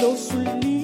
Eu sou e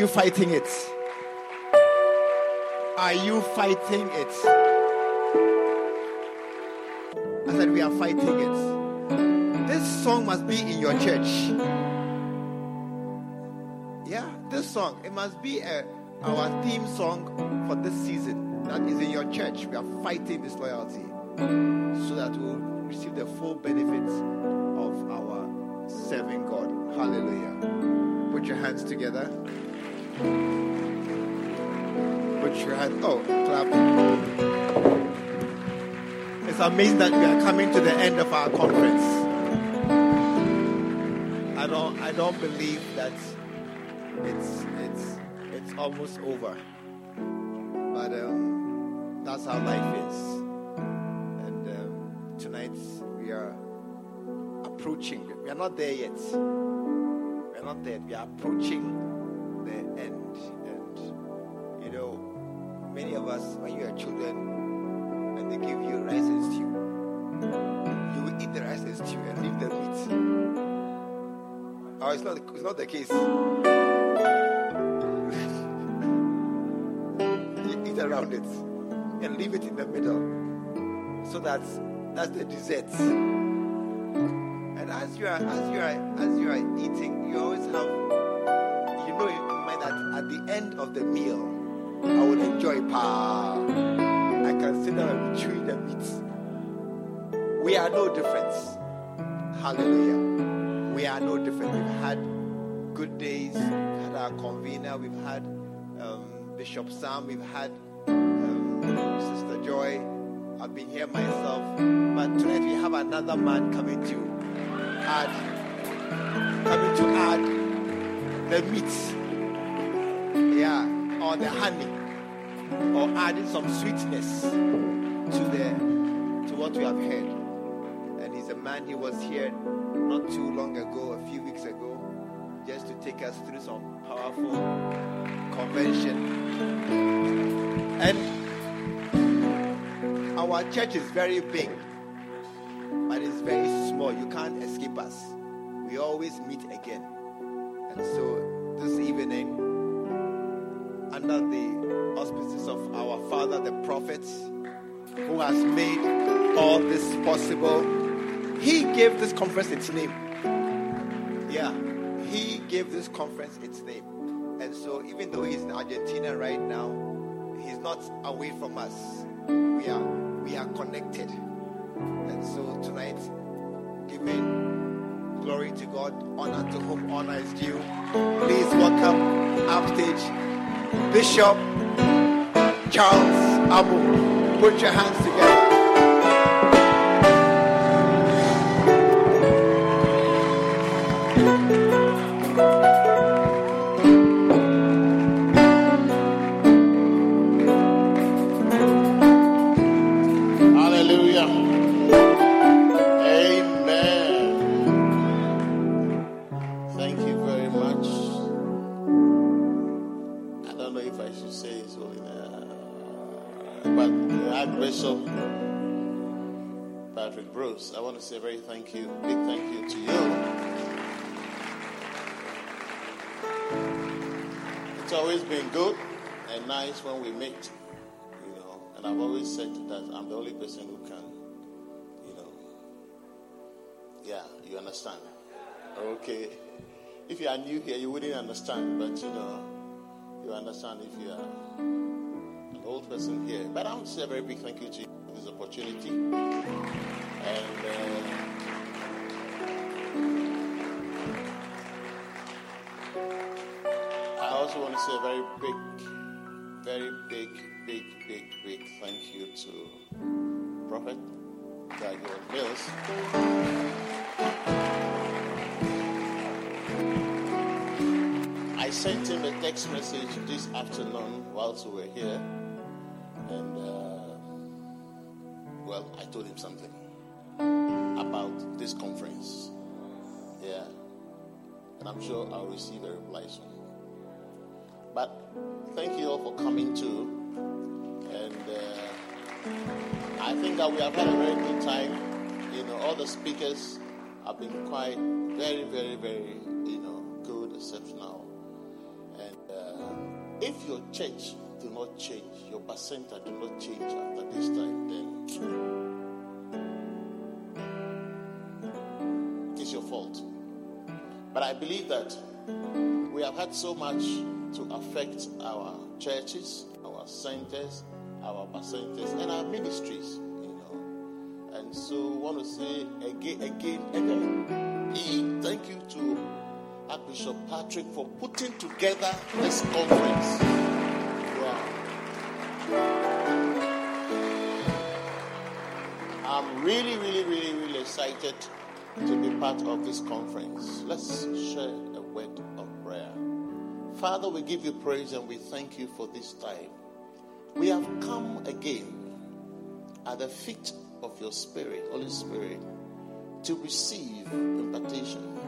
you fighting it? Are you fighting it? I said, We are fighting it. This song must be in your church. Yeah, this song. It must be a, our theme song for this season. That is in your church. We are fighting disloyalty so that we'll receive the full benefits of our serving God. Hallelujah. Put your hands together. Put your hands. Oh, clap. It's amazing that we are coming to the end of our conference. I don't I don't believe that it's it's it's almost over. But um, that's how life is. And um, tonight we are approaching. We are not there yet. We are not there. We are approaching many of us, when you are children, and they give you rice and stew, you will eat the rice and stew and leave the meat. Oh, it's not. It's not the case. you eat around it and leave it in the middle, so that that's the dessert. And as you are as you are as you are eating, you always have you know in mind that at the end of the meal, I will enjoy pa. I can sit down and be the meat. We are no different. Hallelujah. We are no different. We've had good days. We've had our convener. We've had um, Bishop Sam. We've had um, Sister Joy. I've been here myself. But tonight we have another man coming to add, coming to add the meat, yeah, or the honey, or adding some sweetness to the to what we have heard. And he's a man. He was here not too long ago, a few weeks ago, just to take us through some powerful convention. And our church is very big, but it's very small. You can't escape us. We always meet again. And so this evening, under the auspices of our father, the prophet, who has made all this possible, he gave this conference its name. Yeah, he gave this conference its name. And so, even though he's in Argentina right now, he's not away from us. We are we are connected. And so tonight, giving glory to God, honor to whom honor is due. Please welcome upstage Bishop Charles Amoo. Put your hands together. Been good and nice when we meet, you know. And I've always said that I'm the only person who can, you know. Yeah, you understand? Okay. If you are new here, you wouldn't understand, but you know, you understand if you are an old person here. But I want to say a very big thank you to you for this opportunity. And uh, also want to say a very big, very big, big, big, big thank you to Prophet Daniel Mills. I sent him a text message this afternoon whilst we were here, and uh, well, I told him something about this conference. Yeah, and I'm sure I'll receive a reply soon. But thank you all for coming too. And uh, I think that we have had a very good time. You know, all the speakers have been quite very, very, very, you know, good, exceptional. And uh, if your church do not change, your bacenta do not change after this time, then it's your fault. But I believe that we have had so much to affect our churches, our centers, our bacentas, and our ministries, you know. And so, want to say again, again, again, thank you to Archbishop Patrick for putting together this conference. I'm really, really, really, really excited to be part of this conference. Let's share a word. Father, we give you praise and we thank you for this time. We have come again at the feet of your Spirit, Holy Spirit, to receive impartation.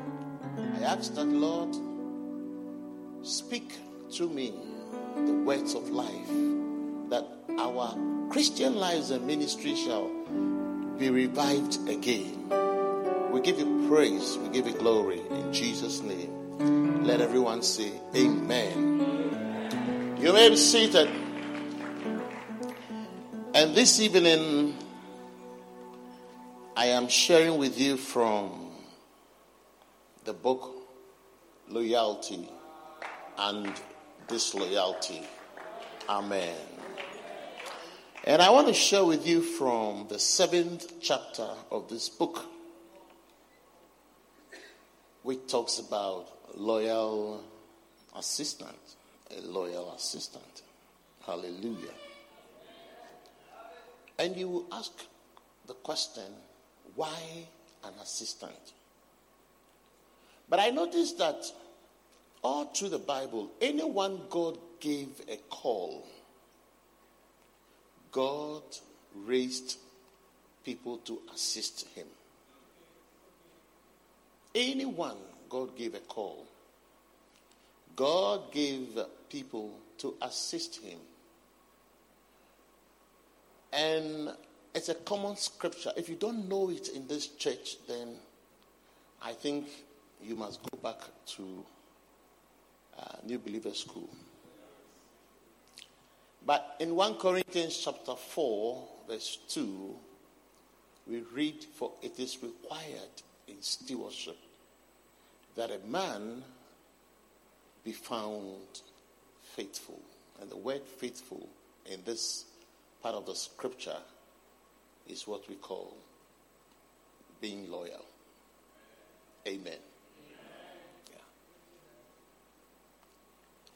I ask that, Lord, speak to me the words of life, that our Christian lives and ministry shall be revived again. We give you praise, we give you glory in Jesus' name. Let everyone say, Amen. You may be seated. And this evening, I am sharing with you from the book Loyalty and Disloyalty. Amen. And I want to share with you from the seventh chapter of this book, which talks about loyal assistant, a loyal assistant. Hallelujah. And you will ask the question, why an assistant? But I noticed that all through the Bible, anyone God gave a call, God raised people to assist him. Anyone God gave a call, God gave people to assist him. And it's a common scripture. If you don't know it in this church, then I think you must go back to uh, New Believer School. But in 1 Corinthians chapter 4, verse 2, we read, For it is required in stewardship that a man be found faithful. And the word faithful in this part of the scripture is what we call being loyal. Amen. Yeah.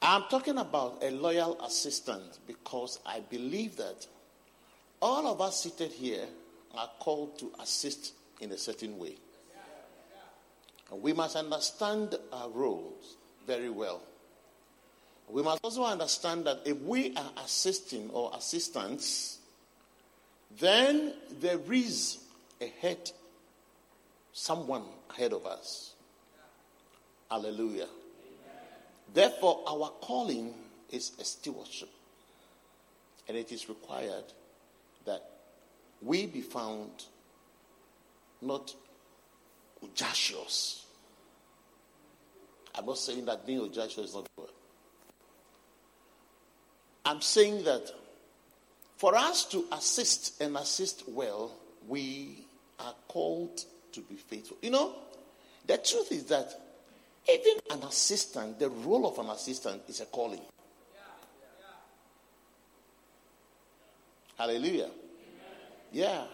I'm talking about a loyal assistant because I believe that all of us seated here are called to assist in a certain way. We must understand our roles very well. We must also understand that if we are assisting or assistants, then there is a head, someone ahead of us. Hallelujah. Therefore, our calling is a stewardship. And it is required that we be found not Joshua. I'm not saying that being Joshua is not good. I'm saying that for us to assist and assist well, we are called to be faithful. You know, the truth is that even an assistant, the role of an assistant is a calling. Hallelujah. Yeah.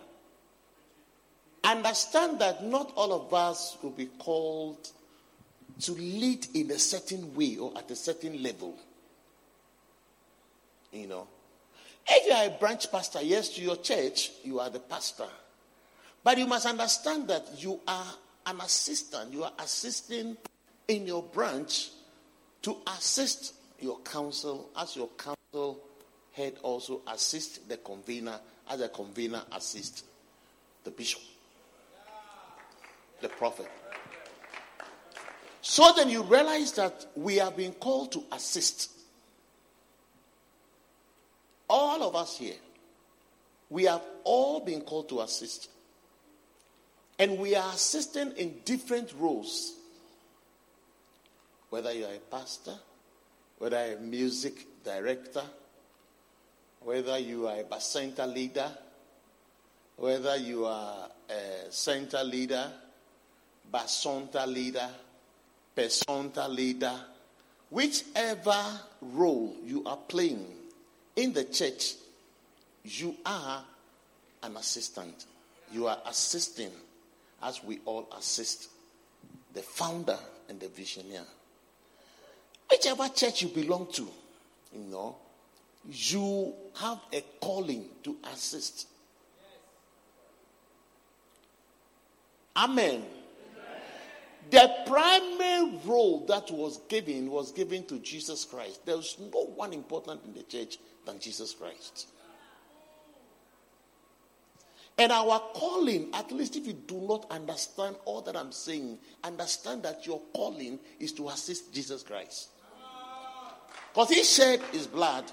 Understand that not all of us will be called to lead in a certain way or at a certain level. You know, if you are a branch pastor, yes, to your church, you are the pastor. But you must understand that you are an assistant. You are assisting in your branch to assist your council as your council head also assist the convener as the convener assist the bishop, the prophet. So then you realize that we are being called to assist. All of us here, we have all been called to assist. And we are assisting in different roles. Whether you are a pastor, whether you are a music director, whether you are a bacenta leader, whether you are a center leader, basonta leader, pesonta leader, whichever role you are playing in the church, you are an assistant. You are assisting as we all assist the founder and the visionary. Whichever church you belong to, you know, you have a calling to assist. Amen. The primary role that was given was given to Jesus Christ. There's no one important in the church than Jesus Christ. And our calling, at least if you do not understand all that I'm saying, understand that your calling is to assist Jesus Christ. Because he shed his blood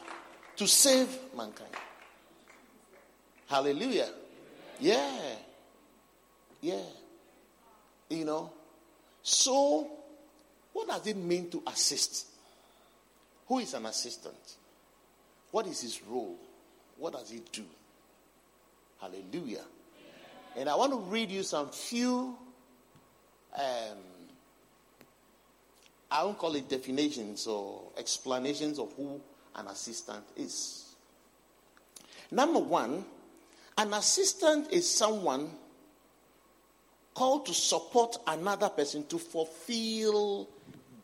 to save mankind. Hallelujah. Yeah. Yeah. You know, so what does it mean to assist? Who is an assistant? What is his role? What does he do? Hallelujah. And I want to read you some few um, I won't call it definitions or explanations of who an assistant is. Number one, an assistant is someone called to support another person to fulfill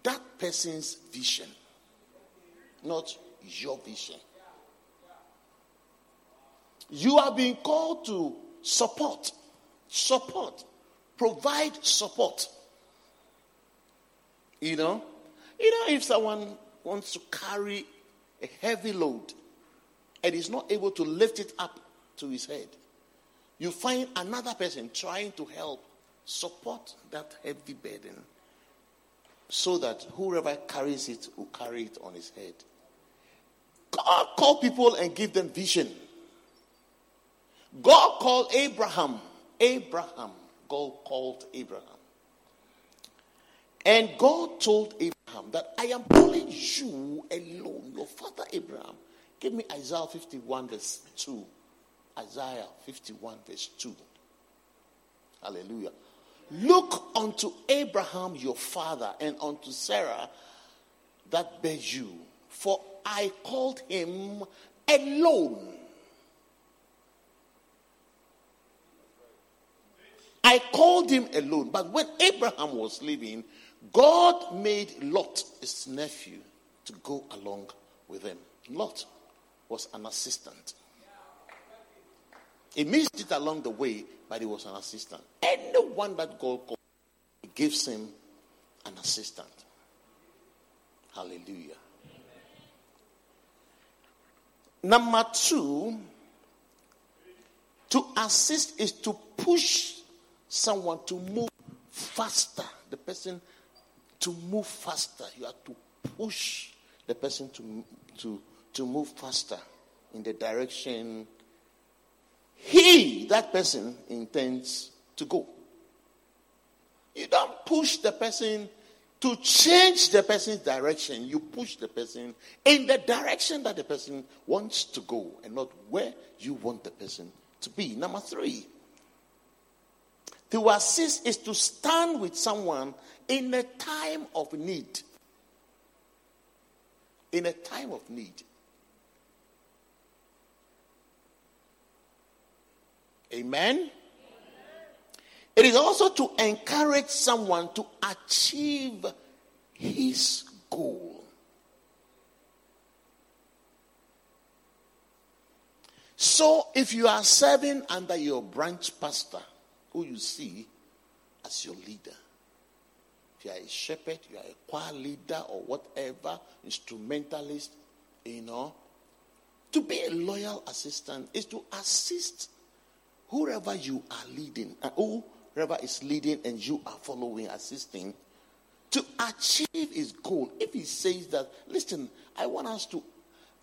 that person's vision, not your vision. You are being called to support, support, provide support. You know, you know, if someone wants to carry a heavy load and is not able to lift it up to his head, you find another person trying to help support that heavy burden so that whoever carries it will carry it on his head. God called people and give them vision. God called Abraham. Abraham. God called Abraham. And God told Abraham that I am calling you alone, your father Abraham. Give me Isaiah 51, verse 2. Isaiah 51, verse 2. Hallelujah. Look unto Abraham your father and unto Sarah that bare you, for I called him alone. I called him alone. But when Abraham was leaving, God made Lot, his nephew, to go along with him. Lot was an assistant. He missed it along the way, but he was an assistant. Anyone that God calls, gives him an assistant. Hallelujah. Number two, to assist is to push someone to move faster. The person to move faster. You have to push the person to, to, to move faster in the direction he, that person, intends to go. You don't push the person to change the person's direction. You push the person in the direction that the person wants to go and not where you want the person to be. Number three, to assist is to stand with someone in a time of need. In a time of need. Amen. It is also to encourage someone to achieve his goal. So, if you are serving under your branch pastor, who you see as your leader, if you are a shepherd, you are a choir leader, or whatever, instrumentalist, you know, to be a loyal assistant is to assist whoever you are leading, uh, whoever is leading and you are following, assisting, to achieve his goal. If he says that, listen, I want us to,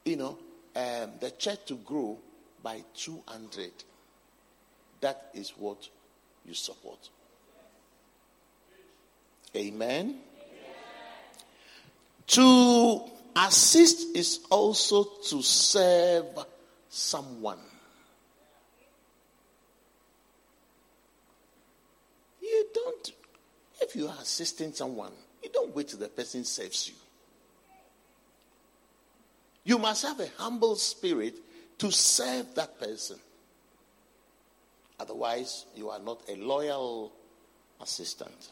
you know, um, the church to grow by 200, that is what you support. Amen. To assist is also to serve someone. You don't, if you are assisting someone, you don't wait till the person serves you. You must have a humble spirit to serve that person. Otherwise, you are not a loyal assistant.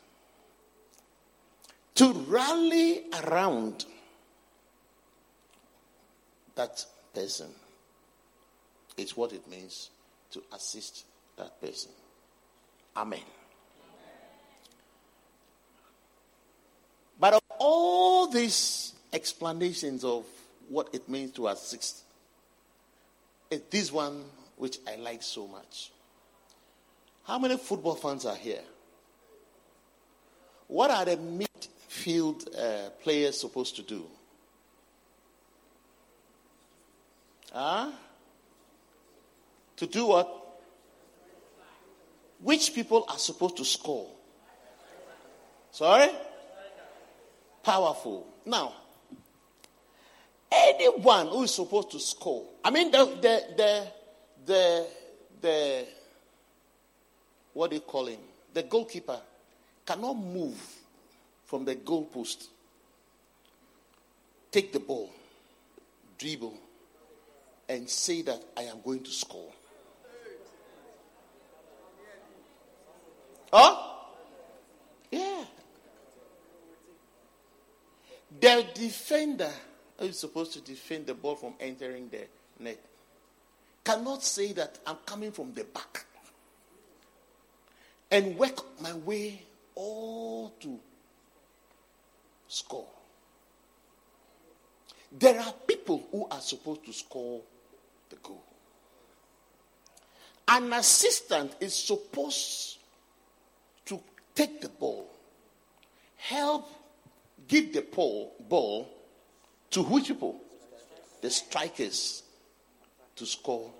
To rally around that person is what it means to assist that person. Amen. But of all these explanations of what it means to assist, this one which I like so much. How many football fans are here? What are the midfield uh, players supposed to do? Huh? To do what? Which people are supposed to score? Sorry? Powerful. Now, anyone who is supposed to score, I mean, the, the, the, the, the what do you call him? The goalkeeper cannot move from the goalpost take the ball, dribble, and say that I am going to score. Huh? Yeah. The defender who is supposed to defend the ball from entering the net cannot say that I'm coming from the back and work my way all to score. There are people who are supposed to score the goal. An assistant is supposed to take the ball, help give the ball, ball to which people? The strikers to score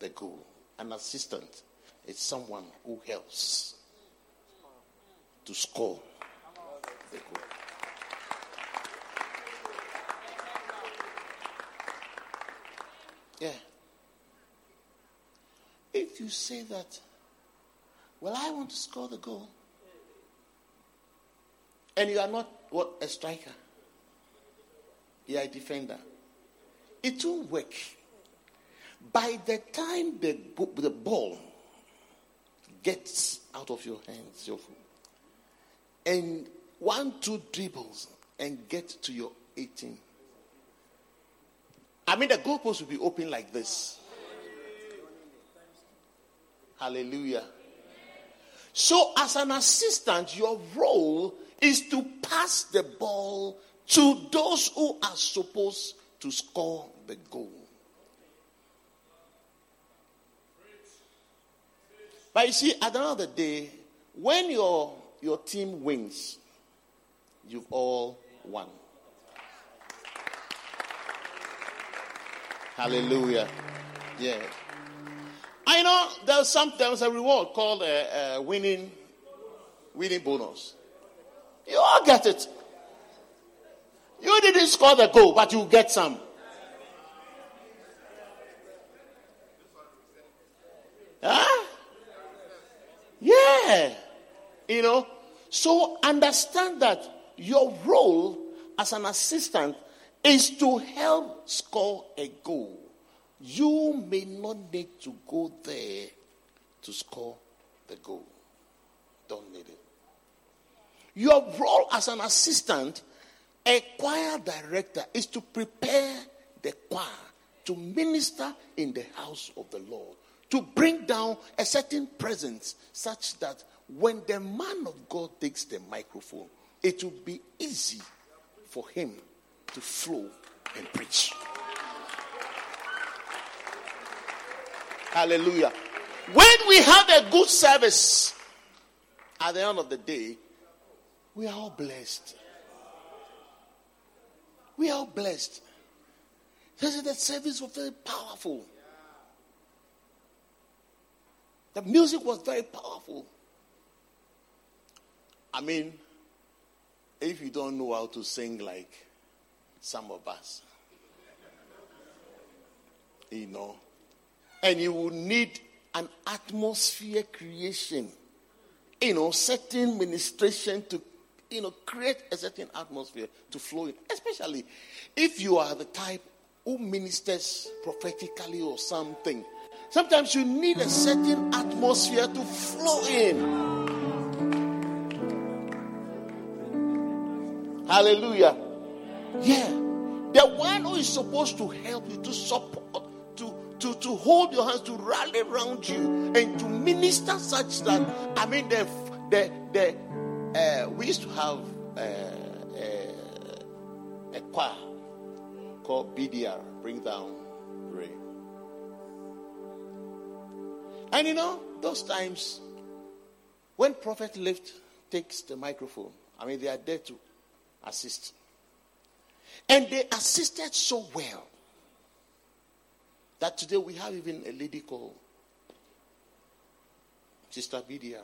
the goal. An assistant is someone who helps to score the goal. Yeah. If you say that, well, I want to score the goal, and you are not what a striker, you are a defender, it won't work. By the time the, the ball gets out of your hands, your foot, and one, two dribbles and get to your 18. I mean, the goalpost will be open like this. Hallelujah. So, as an assistant, your role is to pass the ball to those who are supposed to score the goal. But you see, at the end of the day, when your, your team wins, you've all won. Hallelujah. Yeah. I know there's some there's a reward called a, winning winning bonus. You all get it. You didn't score the goal, but you get some. Huh? Yeah. You know, so understand that your role as an assistant is to help score a goal. You may not need to go there to score the goal. Don't need it. Your role as an assistant, a choir director, is to prepare the choir to minister in the house of the Lord, to bring down a certain presence such that when the man of God takes the microphone, it will be easy for him to flow and preach. Hallelujah. When we have a good service, at the end of the day, we are all blessed. We are all blessed. This is the service was very powerful. The music was very powerful. I mean, if you don't know how to sing like some of us, you know, and you will need an atmosphere creation, you know, certain ministration to, you know, create a certain atmosphere to flow in, especially if you are the type who ministers prophetically or something. Sometimes you need a certain atmosphere to flow in. Hallelujah. Yeah. The one who is supposed to help you, to support, to, to, to hold your hands, to rally around you, and to minister such that, I mean, the, the, the, uh, we used to have uh, uh, a choir called BDR, Bring Down Rain. And you know, those times when Prophet Lift takes the microphone, I mean, they are there to assist. And they assisted so well that today we have even a lady called Sister Bidia.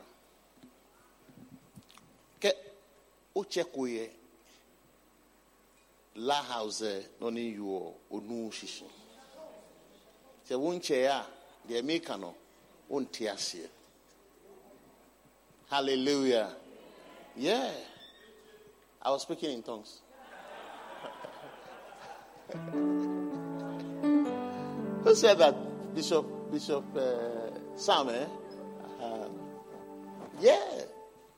Ke ochekoye la house noni you onu shishi. Se wonche ya de meka no wonte ase. Hallelujah. Yeah. I was speaking in tongues. Who said that? Bishop Bishop uh, Sam, eh? Uh, yeah,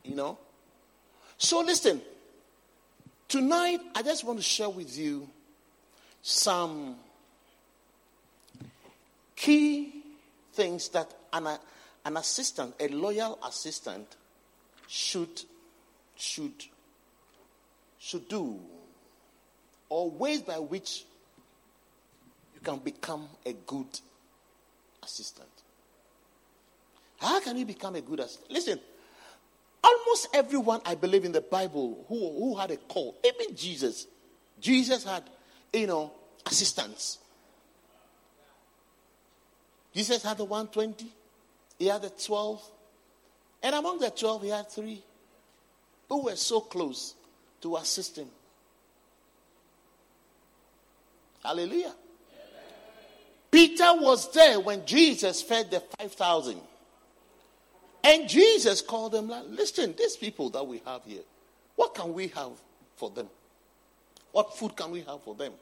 you know. So listen. Tonight, I just want to share with you some key things that an, an assistant, a loyal assistant, should should should do, or ways by which you can become a good assistant. How can you become a good assistant? Listen, almost everyone I believe in the Bible who, who had a call, even Jesus, Jesus had, you know, assistants. Jesus had the 120, he had the 12, and among the 12, he had three who were so close to assist him. Hallelujah. Peter was there when Jesus fed the 5,000. And Jesus called them, listen, these people that we have here, what can we have for them? What food can we have for them?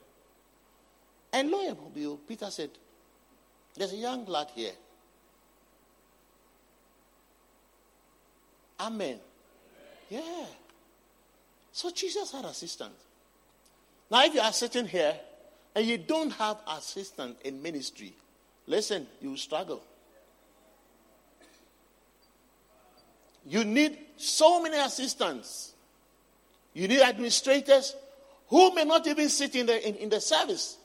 And lo and behold, Peter said, there's a young lad here. Amen. Yeah. So Jesus had assistants. Now, if you are sitting here and you don't have assistant in ministry, listen, you struggle. You need so many assistants. You need administrators who may not even sit in the, in, in the service,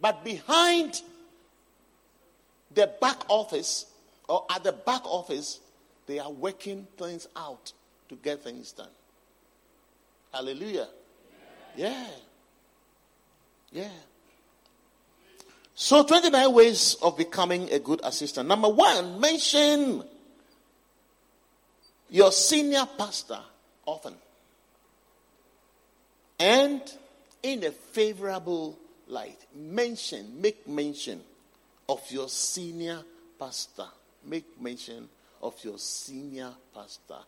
but behind the back office or at the back office, they are working things out to get things done. Hallelujah. Yeah. Yeah. So, 29 ways of becoming a good assistant. Number one, mention your senior pastor often and in a favorable light. Mention, make mention of your senior pastor. Make mention of your senior pastor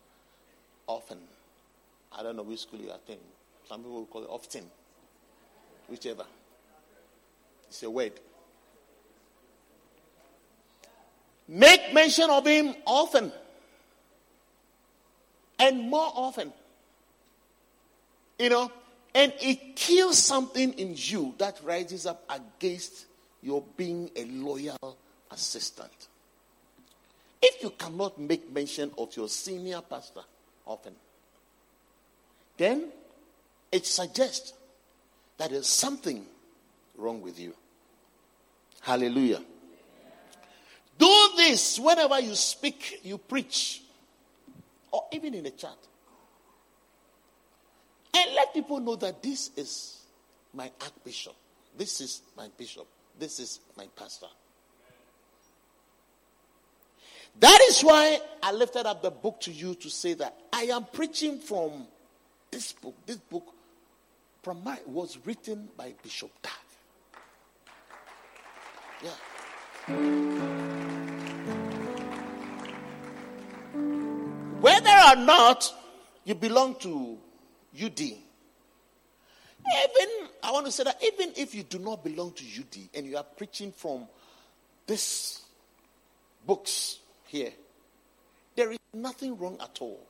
often. I don't know which school you attend. Some people call it often. Whichever. It's a word. Make mention of him often. And more often. You know, and it kills something in you that rises up against your being a loyal assistant. If you cannot make mention of your senior pastor often, then it suggests that there's something wrong with you. Hallelujah. Do this whenever you speak, you preach, or even in a chat. And let people know that this is my archbishop. This is my bishop. This is my pastor. That is why I lifted up the book to you to say that I am preaching from this book. This book was written by Bishop Dag. Yeah. Whether or not you belong to UD, even I want to say that even if you do not belong to UD and you are preaching from this books here, there is nothing wrong at all.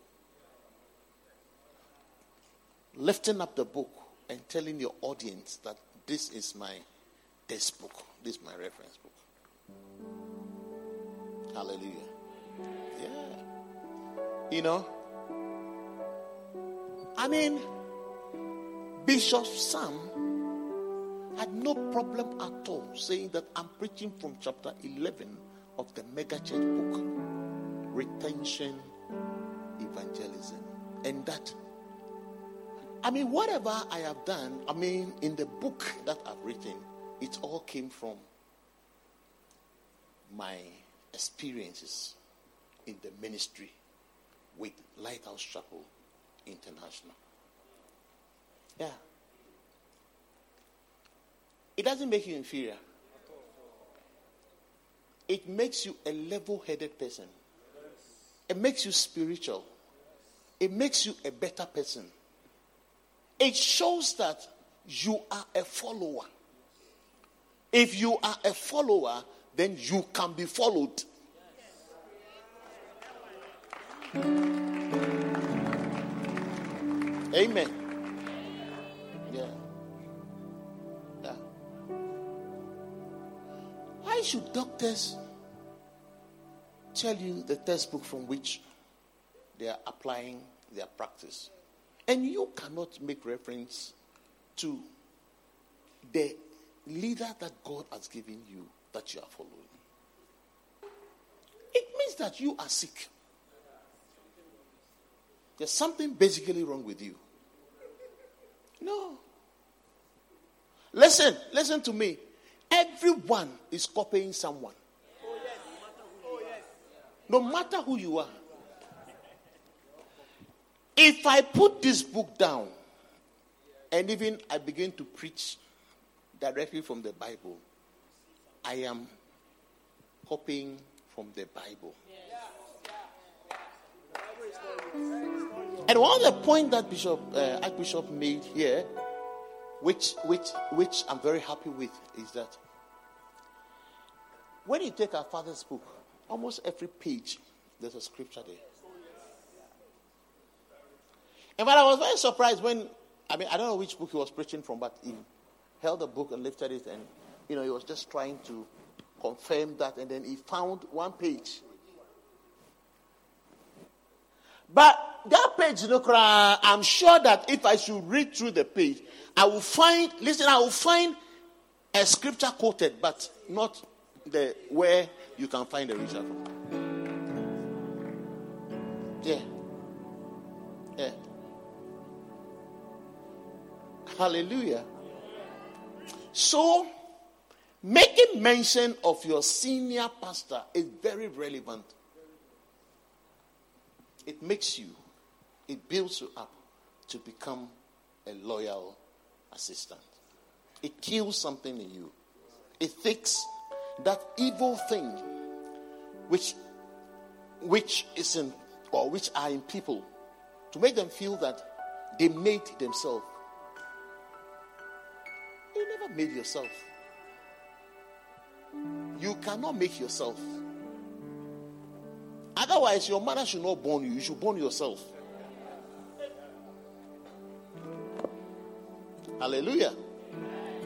Lifting up the book and telling your audience that this is my test book, this is my reference book. Hallelujah. Yeah. You know, I mean, Bishop Sam had no problem at all saying that I'm preaching from chapter 11 of the mega church book, Retention Evangelism. And that, I mean, whatever I have done, I mean, in the book that I've written, it all came from my experiences in the ministry with Lighthouse Chapel International. Yeah. It doesn't make you inferior. It makes you a level headed person. It makes you spiritual. It makes you a better person. It shows that you are a follower. If you are a follower, then you can be followed. Amen. Yeah. Yeah. Why should doctors tell you the textbook from which they are applying their practice? And you cannot make reference to the leader that God has given you that you are following. It means that you are sick. There's something basically wrong with you. No. Listen, listen to me. Everyone is copying someone. No matter who you are. If I put this book down and even I begin to preach directly from the Bible, I am copying from the Bible. Mm. And one of the point that Bishop uh, Archbishop made here, which which which I'm very happy with, is that when you take our father's book, almost every page there's a scripture there. And fact, I was very surprised when I mean I don't know which book he was preaching from, but he held the book and lifted it, and you know he was just trying to confirm that, and then he found one page. But that page, you I'm sure that if I should read through the page, I will find, listen, I will find a scripture quoted, but not the where you can find the reason from. Yeah. Yeah. Hallelujah. So, making mention of your senior pastor is very relevant. It makes you, it builds you up to become a loyal assistant. It kills something in you. It takes that evil thing which which is in or which are in people to make them feel that they made themselves. You never made yourself. You cannot make yourself. Otherwise, your mother should not born you. You should born yourself. Hallelujah.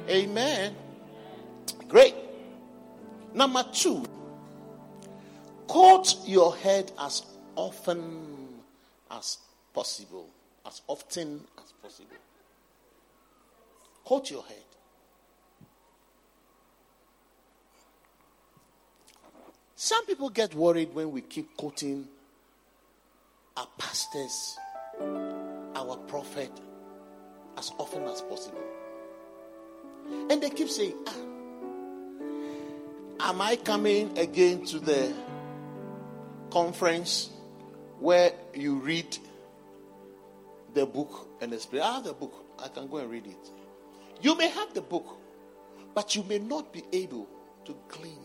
Amen. Great. Number two, coat your head as often as possible. As often as possible. Coat your head. Some people get worried when we keep quoting our pastors, our prophet, as often as possible. And they keep saying, ah, Am I coming again to the conference where you read the book and explain? I have the book. I can go and read it. You may have the book, but you may not be able to glean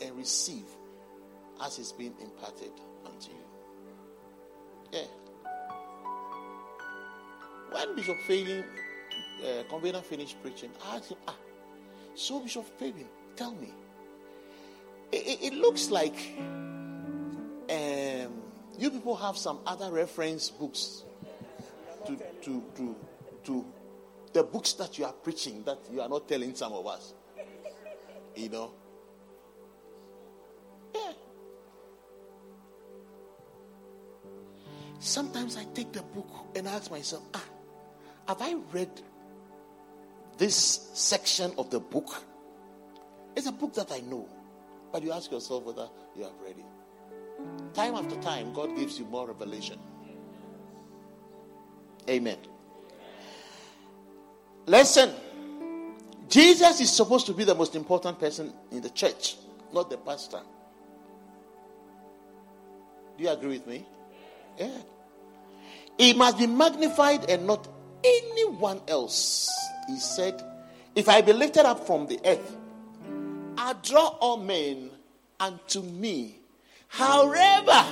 and receive as it's being imparted unto you. Yeah. When Bishop Fabian, uh, convener finished preaching, I asked him, ah, so Bishop Fabian, tell me, it, it, looks like um, you people have some other reference books to, to, to, to the books that you are preaching that you are not telling some of us. You know? Sometimes I take the book and ask myself, ah, have I read this section of the book? It's a book that I know. But you ask yourself whether you have read it. Time after time, God gives you more revelation. Amen. Listen, Jesus is supposed to be the most important person in the church, not the pastor. Do you agree with me? Yeah. He must be magnified and not anyone else. He said, If I be lifted up from the earth, I draw all men unto me. However,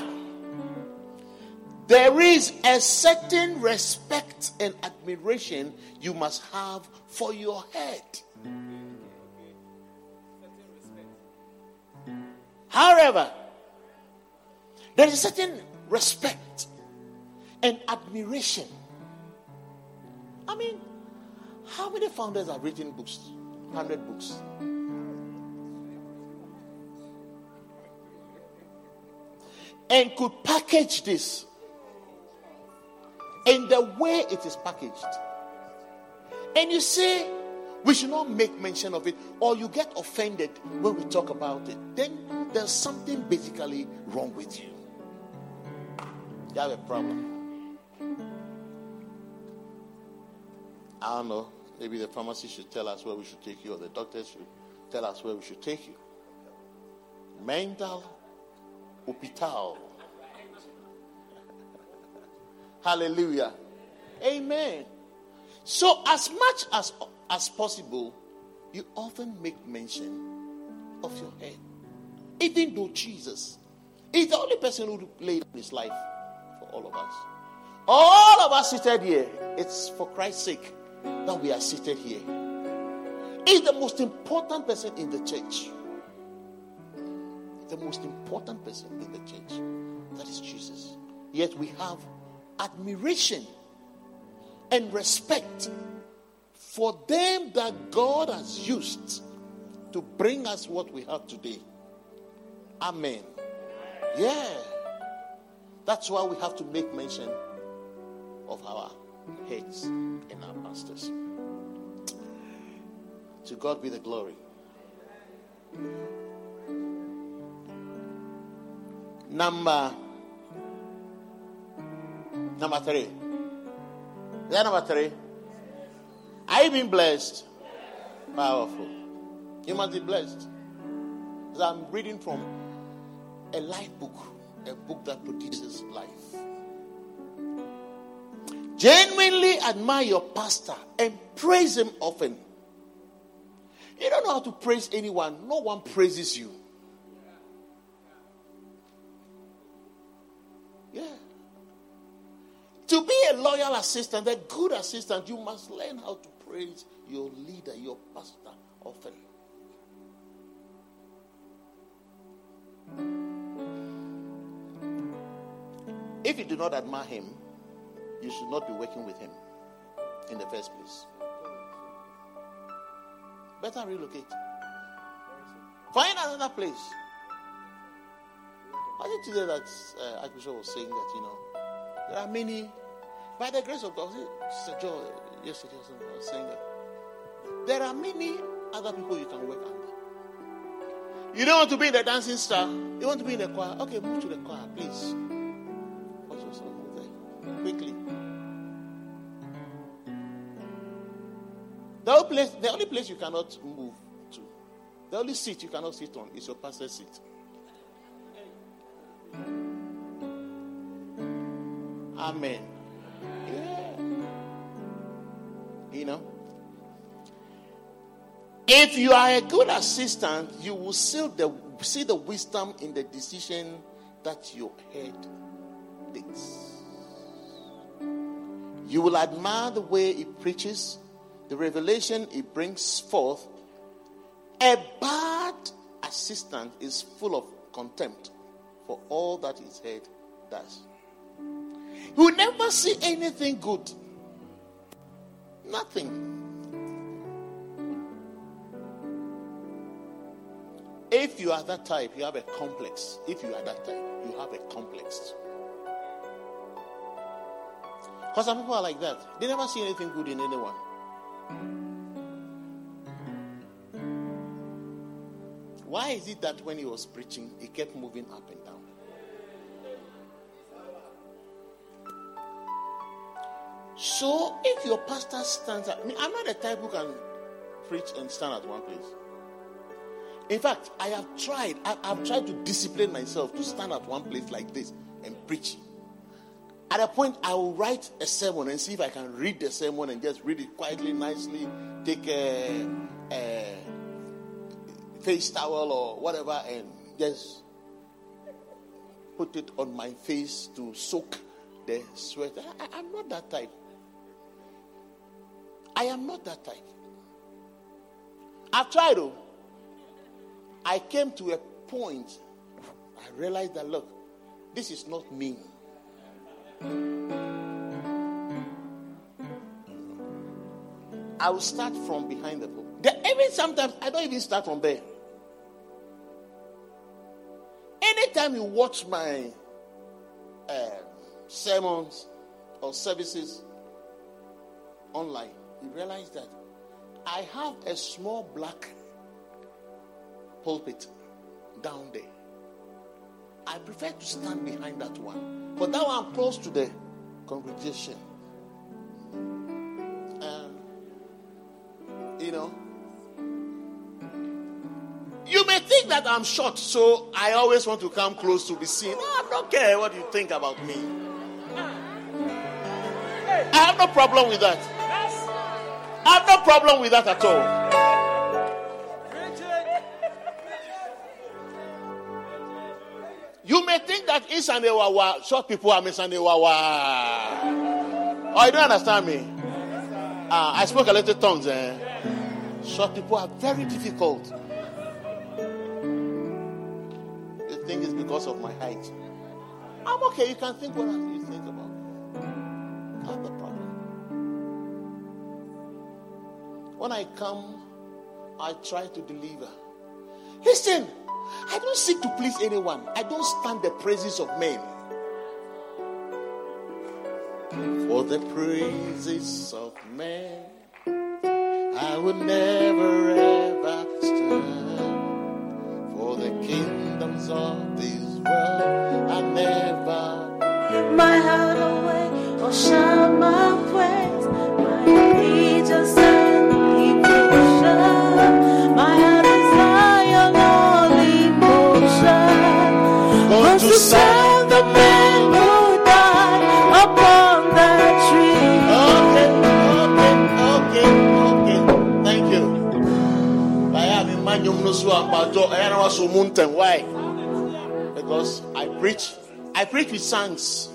there is a certain respect and admiration you must have for your head. However, there is a certain respect and admiration. I mean, how many founders have written books? 100 books. And could package this in the way it is packaged. And you say, we should not make mention of it, or you get offended when we talk about it, then there's something basically wrong with you. You have a problem. I don't know. Maybe the pharmacy should tell us where we should take you, or the doctors should tell us where we should take you. Mental hospital. Hallelujah. Amen. So, as much as as possible, you often make mention of your head. Even though Jesus is the only person who laid his life for all of us. All of us seated here, it's for Christ's sake that we are seated here is the most important person in the church. The most important person in the church. That is Jesus. Yet we have admiration and respect for them that God has used to bring us what we have today. Amen. Yeah. That's why we have to make mention of our heads and our pastors. To God be the glory. Number number three. Is that number three? Are you being blessed? Powerful. You must be blessed. I'm reading from a life book, a book that produces life. Genuinely admire your pastor and praise him often. You don't know how to praise anyone, no one praises you. Yeah. To be a loyal assistant, a good assistant, you must learn how to praise your leader, your pastor often. If you do not admire him, you should not be working with him in the first place. Better relocate. Find another place. I think today that uh, Archbishop was saying that, you know, there are many, by the grace of God, Sister Joe yesterday was saying that there are many other people you can work under. You don't want to be in the dancing star, you want to be in the choir. Okay, move to the choir, please. The only, place, the only place you cannot move to, the only seat you cannot sit on is your pastor's seat. Amen. Yeah. You know? If you are a good assistant, you will see the, see the wisdom in the decision that your head takes. You will admire the way he preaches, the revelation it brings forth. A bad assistant is full of contempt for all that his head does. You will never see anything good. Nothing. If you are that type, you have a complex. If you are that type, you have a complex. Because some people are like that. They never see anything good in anyone. Why is it that when he was preaching, he kept moving up and down? So, if your pastor stands up, I mean, I'm not the type who can preach and stand at one place. In fact, I have tried, I, have tried to discipline myself to stand at one place like this and preach. At a point, I will write a sermon and see if I can read the sermon and just read it quietly, nicely, take a, a face towel or whatever and just put it on my face to soak the sweat. I, I'm not that type. I am not that type. I've tried though. I came to a point I realized that look, this is not me. I will start from behind the pulpit. Even sometimes I don't even start from there. Anytime you watch my uh, sermons or services online, you realize that I have a small black pulpit down there. I prefer to stand behind that one. But that one close to the congregation. Um, you know, you may think that I'm short, so I always want to come close to be seen. No, I don't care what you think about me. I have no problem with that. I have no problem with that at all. Think that Isanewawa, short people are Misanewawa. Oh, you don't understand me? Uh, I spoke a little tongues. Eh? Short people are very difficult. You think it's because of my height. I'm okay. You can think whatever you think about. Not the problem. When I come, I try to deliver. Listen, I don't seek to please anyone. I don't stand the praises of men. For the praises of men, I would never ever stand. For the kingdoms of this world, I never. Give my heart away, oh, or shall my Why? Because I preach. I preach with songs.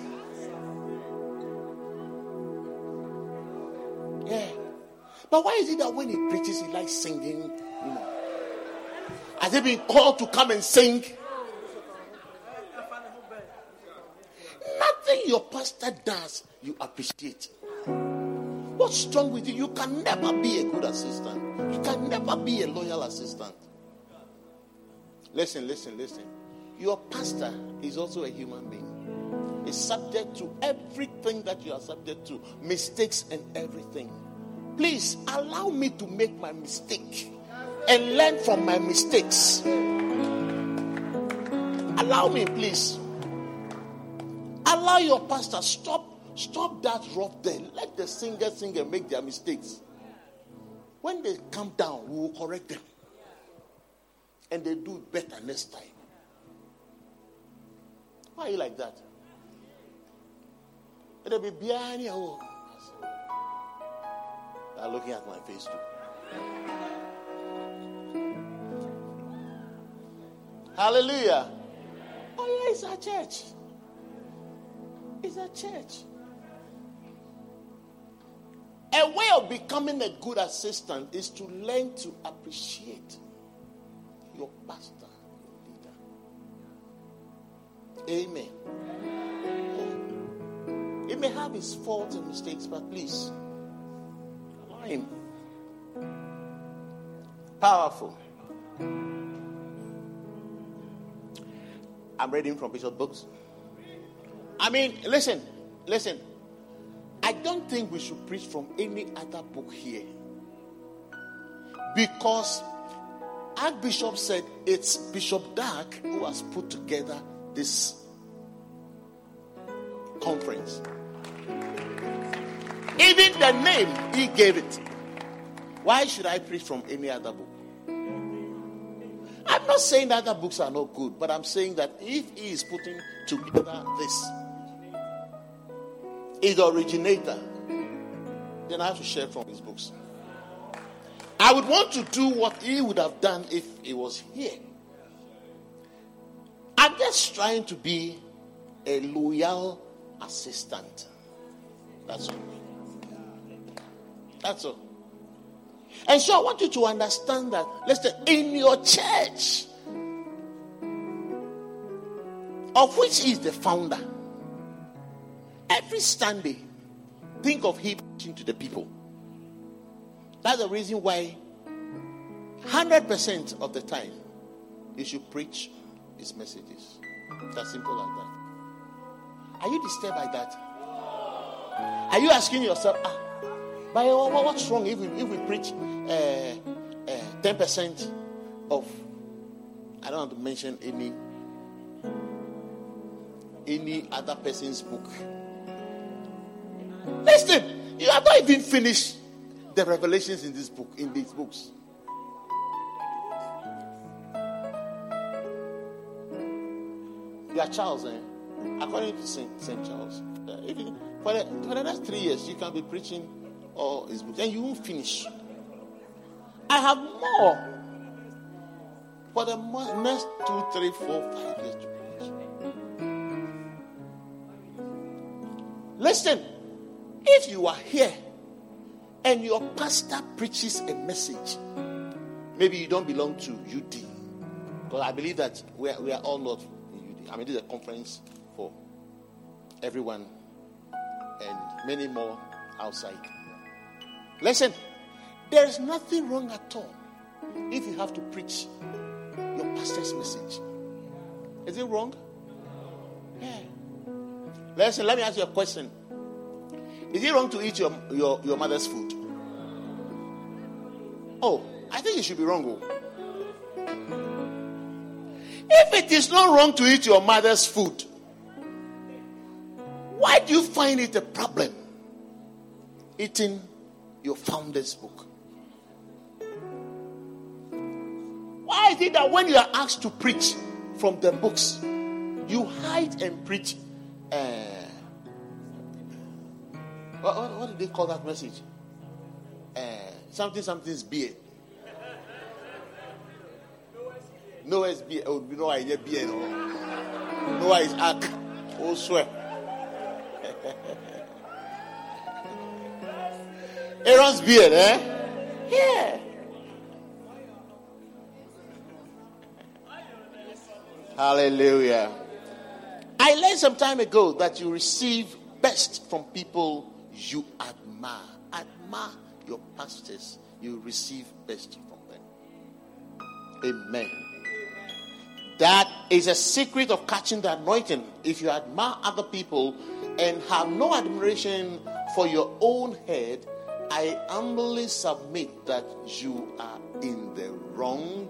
Yeah. But why is it that when he preaches, he likes singing? You know, has he been called to come and sing? Nothing your pastor does, you appreciate. What's wrong with you? You can never be a good assistant. You can never be a loyal assistant. Listen, listen, listen. Your pastor is also a human being. Is subject to everything that you are subject to, mistakes and everything. Please allow me to make my mistake and learn from my mistakes. Allow me, please. Allow your pastor stop stop that rough there. Let the singer sing and make their mistakes. When they come down, we will correct them. And they do better next time. Why are you like that? It'll be behind you. They're looking at my face too. Hallelujah. Oh, yeah, it's our church. It's a church. A way of becoming a good assistant is to learn to appreciate your pastor, your leader. Amen. Oh, he may have his faults and mistakes, but please allow him. Powerful. I'm reading from Bishop Books. I mean, listen, listen. I don't think we should preach from any other book here. Because Archbishop said it's Bishop Dag who has put together this conference. Even the name he gave it. Why should I preach from any other book? I'm not saying that other books are not good, but I'm saying that if he is putting together this, is the originator, then I have to share from his books. I would want to do what he would have done if he was here. I'm just trying to be a loyal assistant. That's all. That's all. And so I want you to understand that, listen, in your church, of which he is the founder. Every Sunday, think of him preaching to the people. That's the reason why 100% of the time you should preach his messages. As simple as that. Are you disturbed by that? Are you asking yourself, ah, but what's wrong if we, if we preach uh, uh, 10% of, I don't want to mention any any other person's book. Listen, you have not even finished the revelations in this book, in these books. You are Charles, eh? According to Saint, Saint Charles, uh, for, the, for the next three years, you can be preaching all his books, and you won't finish. I have more for the next two, three, four, five years to. Listen, if you are here and your pastor preaches a message, maybe you don't belong to UD. Because I believe that we are, we are all not in UD. I mean, this is a conference for everyone and many more outside. Listen, there is nothing wrong at all if you have to preach your pastor's message. Is it wrong? Yeah. Listen, let me ask you a question. Is it wrong to eat your, your, your mother's food? Oh, I think it should be wrong. oh. If it is not wrong to eat your mother's food, why do you find it a problem eating your founder's book? Why is it that when you are asked to preach from the books, you hide and preach? Uh, what, what, what do they call that message? Uh, something, something's beard. Noah's beard. Oh, no idea beard. Oh. Noah is ark. Oh, swear. Aaron's beard, eh? Yeah. Hallelujah. I learned some time ago that you receive best from people you admire. Admire your pastors. You receive best from them. Amen. That is a secret of catching the anointing. If you admire other people and have no admiration for your own head, I humbly submit that you are in the wrong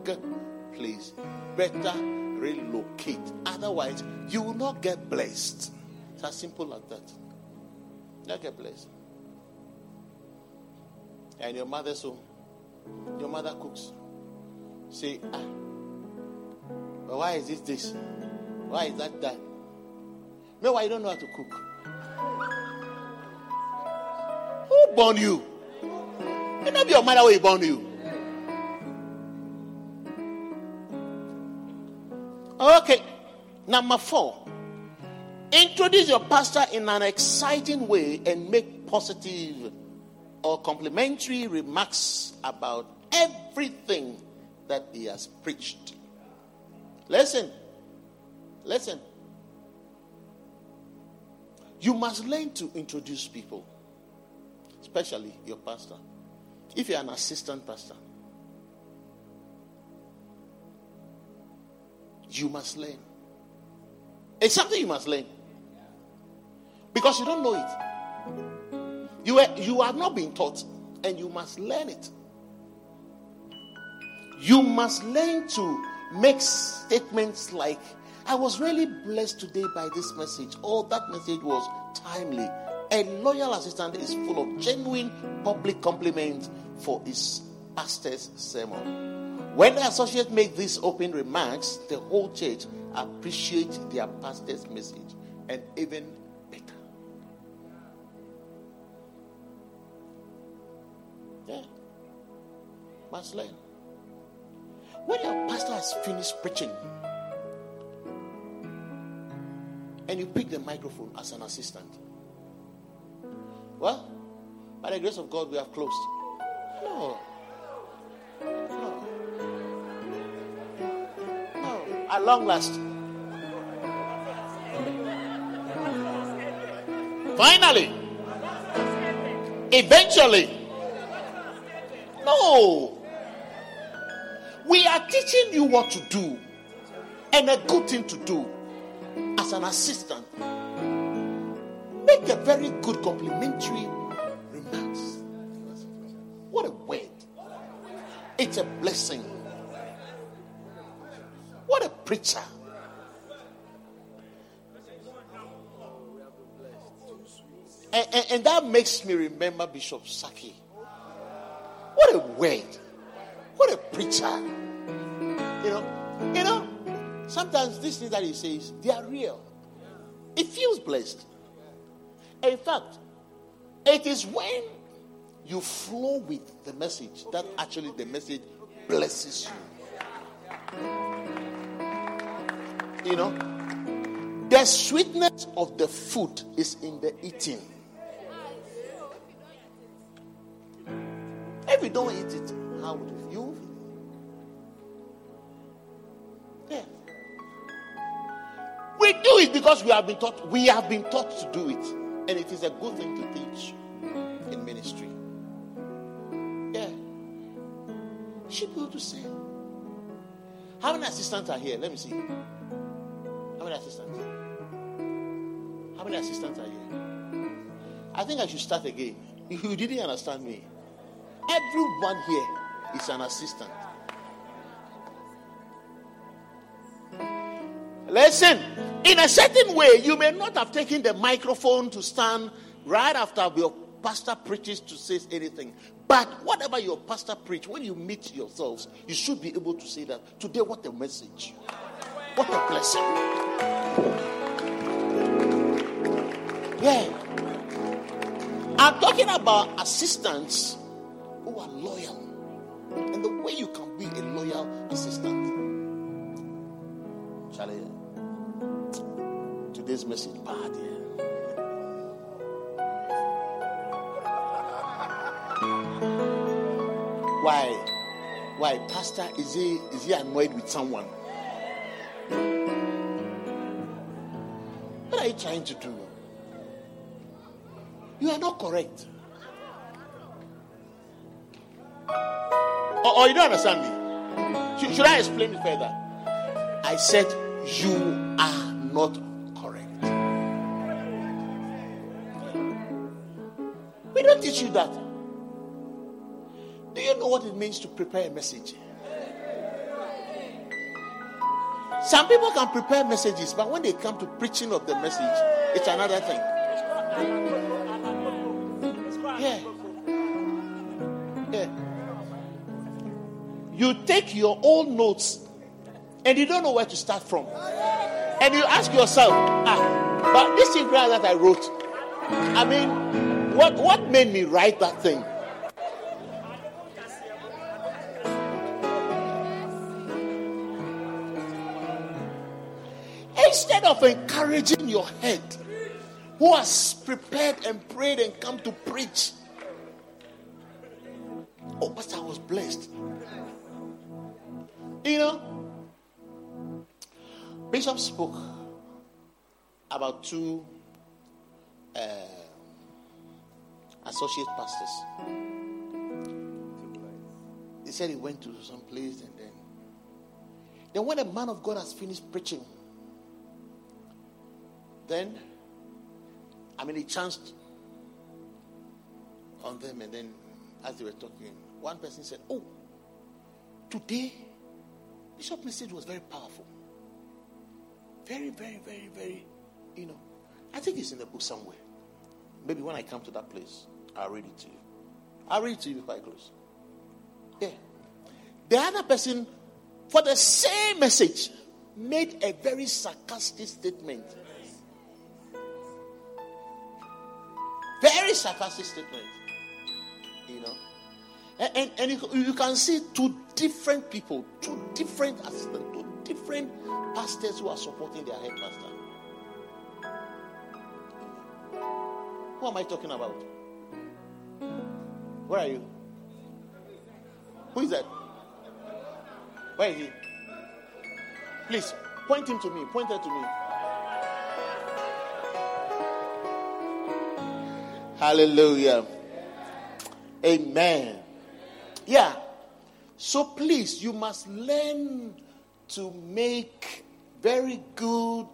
place. Better relocate. Otherwise, you will not get blessed. It's as simple as that. Not get blessed. And your mother so your mother cooks. Say, ah, but why is this this? Why is that that? Meanwhile, you don't know how to cook. Who born you? It not be your mother who born you. Okay, number four. Introduce your pastor in an exciting way and make positive or complimentary remarks about everything that he has preached. Listen, listen. You must learn to introduce people, especially your pastor. If you're an assistant pastor, you must learn. It's something you must learn because you don't know it. You, are, you have not been taught, and you must learn it. You must learn to make statements like, I was really blessed today by this message, or that message was timely. A loyal assistant is full of genuine public compliments for his pastor's sermon. When the associates make these open remarks, the whole church appreciates their pastor's message and even Must learn. When your pastor has finished preaching and you pick the microphone as an assistant, well, by the grace of God, we have closed. No. No. No. At long last. Finally. Eventually. No. We are teaching you what to do and a good thing to do as an assistant. Make a very good complimentary remarks. What a word. It's a blessing. What a preacher. And, and, and that makes me remember Bishop Saki. What a word. What a preacher. You know, you know, sometimes these things that he says, they are real. It feels blessed. In fact, it is when you flow with the message that actually the message blesses you. You know, the sweetness of the food is in the eating. If you don't eat it, how would you? Yeah. We do it because we have been taught. We have been taught to do it, and it is a good thing to teach in ministry. Yeah. She able to say. How many assistants are here? Let me see. How many assistants? How many assistants are here? I think I should start again. If you didn't understand me, everyone here is an assistant. Listen, in a certain way, you may not have taken the microphone to stand right after your pastor preaches to say anything. But whatever your pastor preach, when you meet yourselves, you should be able to say that today, what a message. What a blessing. Yeah. I'm talking about assistants who are loyal. And the way you can be a loyal assistant. Charlie, today's message bad. Yeah. Why? Why, Pastor? Is he is he annoyed with someone? What are you trying to do? You are not correct. Or, or you don't understand me? Should, should I explain it further? I said you are not correct. We don't teach you that. Do you know what it means to prepare a message? Some people can prepare messages, but when they come to preaching of the message, it's another thing. You take your own notes and you don't know where to start from. And you ask yourself, ah, but this thing that I wrote, I mean, what, what made me write that thing? Instead of encouraging your head, who has prepared and prayed and come to preach. Oh, Pastor, I was blessed. You know, Bishop spoke about two uh, associate pastors. He said he went to some place and then, then when a man of God has finished preaching, then, I mean, he chanced on them, and then as they were talking, one person said, Oh, today, Bishop's message was very powerful. Very, very, very, very, you know. I think it's in the book somewhere. Maybe when I come to that place, I'll read it to you. I'll read it to you before I close. Yeah. The other person, for the same message, made a very sarcastic statement. Very sarcastic statement. You know. And, and, you, can see two different people, two different assistants, two different pastors who are supporting their head pastor. Who am I talking about? Where are you? Who is that? Where is he? Please point him to me. Point her to me. Hallelujah. Amen. Yeah. So please, you must learn to make very good.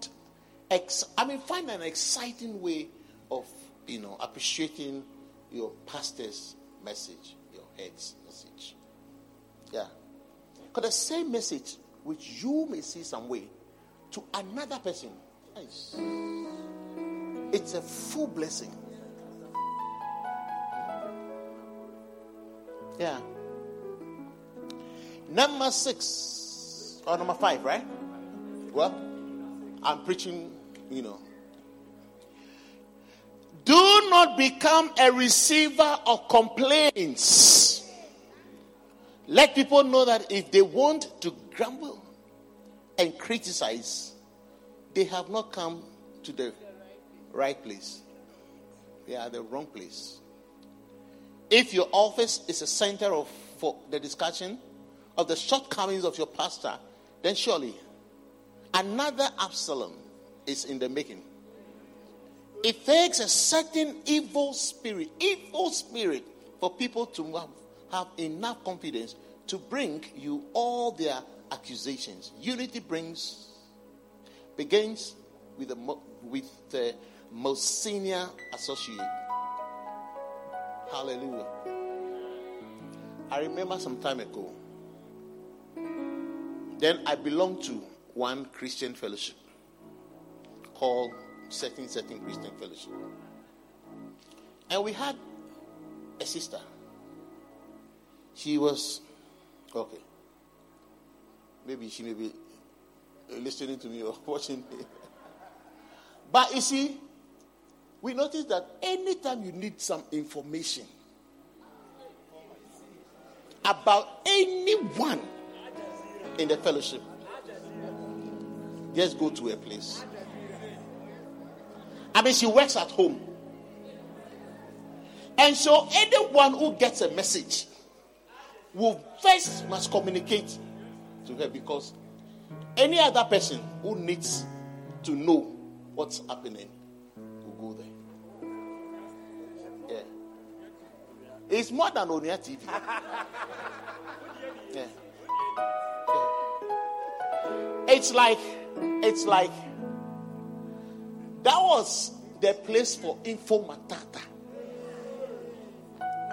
Ex- I mean, find an exciting way of you know appreciating your pastor's message, your head's message. Yeah. Because the same message which you may see some way to another person, it's a full blessing. Yeah. Number six or number five, right? Well, I'm preaching, you know. Do not become a receiver of complaints. Let people know that if they want to grumble and criticize, they have not come to the right place. They are the wrong place. If your office is a center of for the discussion of the shortcomings of your pastor, then surely another Absalom is in the making. It takes a certain evil spirit, evil spirit, for people to have, have enough confidence to bring you all their accusations. Unity brings begins with the with the most senior associate. Hallelujah. I remember some time ago. Then I belonged to one Christian fellowship called Certain Certain Christian Fellowship. And we had a sister. She was okay. Maybe she may be listening to me or watching me. But you see, we noticed that anytime you need some information about anyone in the fellowship, just go to a place. I mean, she works at home. And so, anyone who gets a message will first must communicate to her because any other person who needs to know what's happening will go there. Yeah. It's more than on your TV. Yeah. It's like, it's like, that was the place for informatata.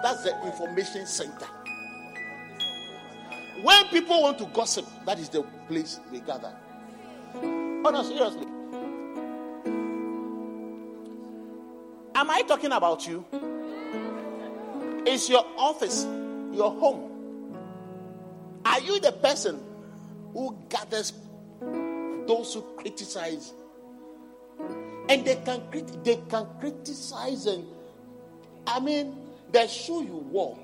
That's the information center. When people want to gossip, that is the place they gather. Oh no, seriously. Am I talking about you? Is your office, your home? Are you the person who gathers those who criticize? And they can crit- they can criticize and I mean the shoe you wore.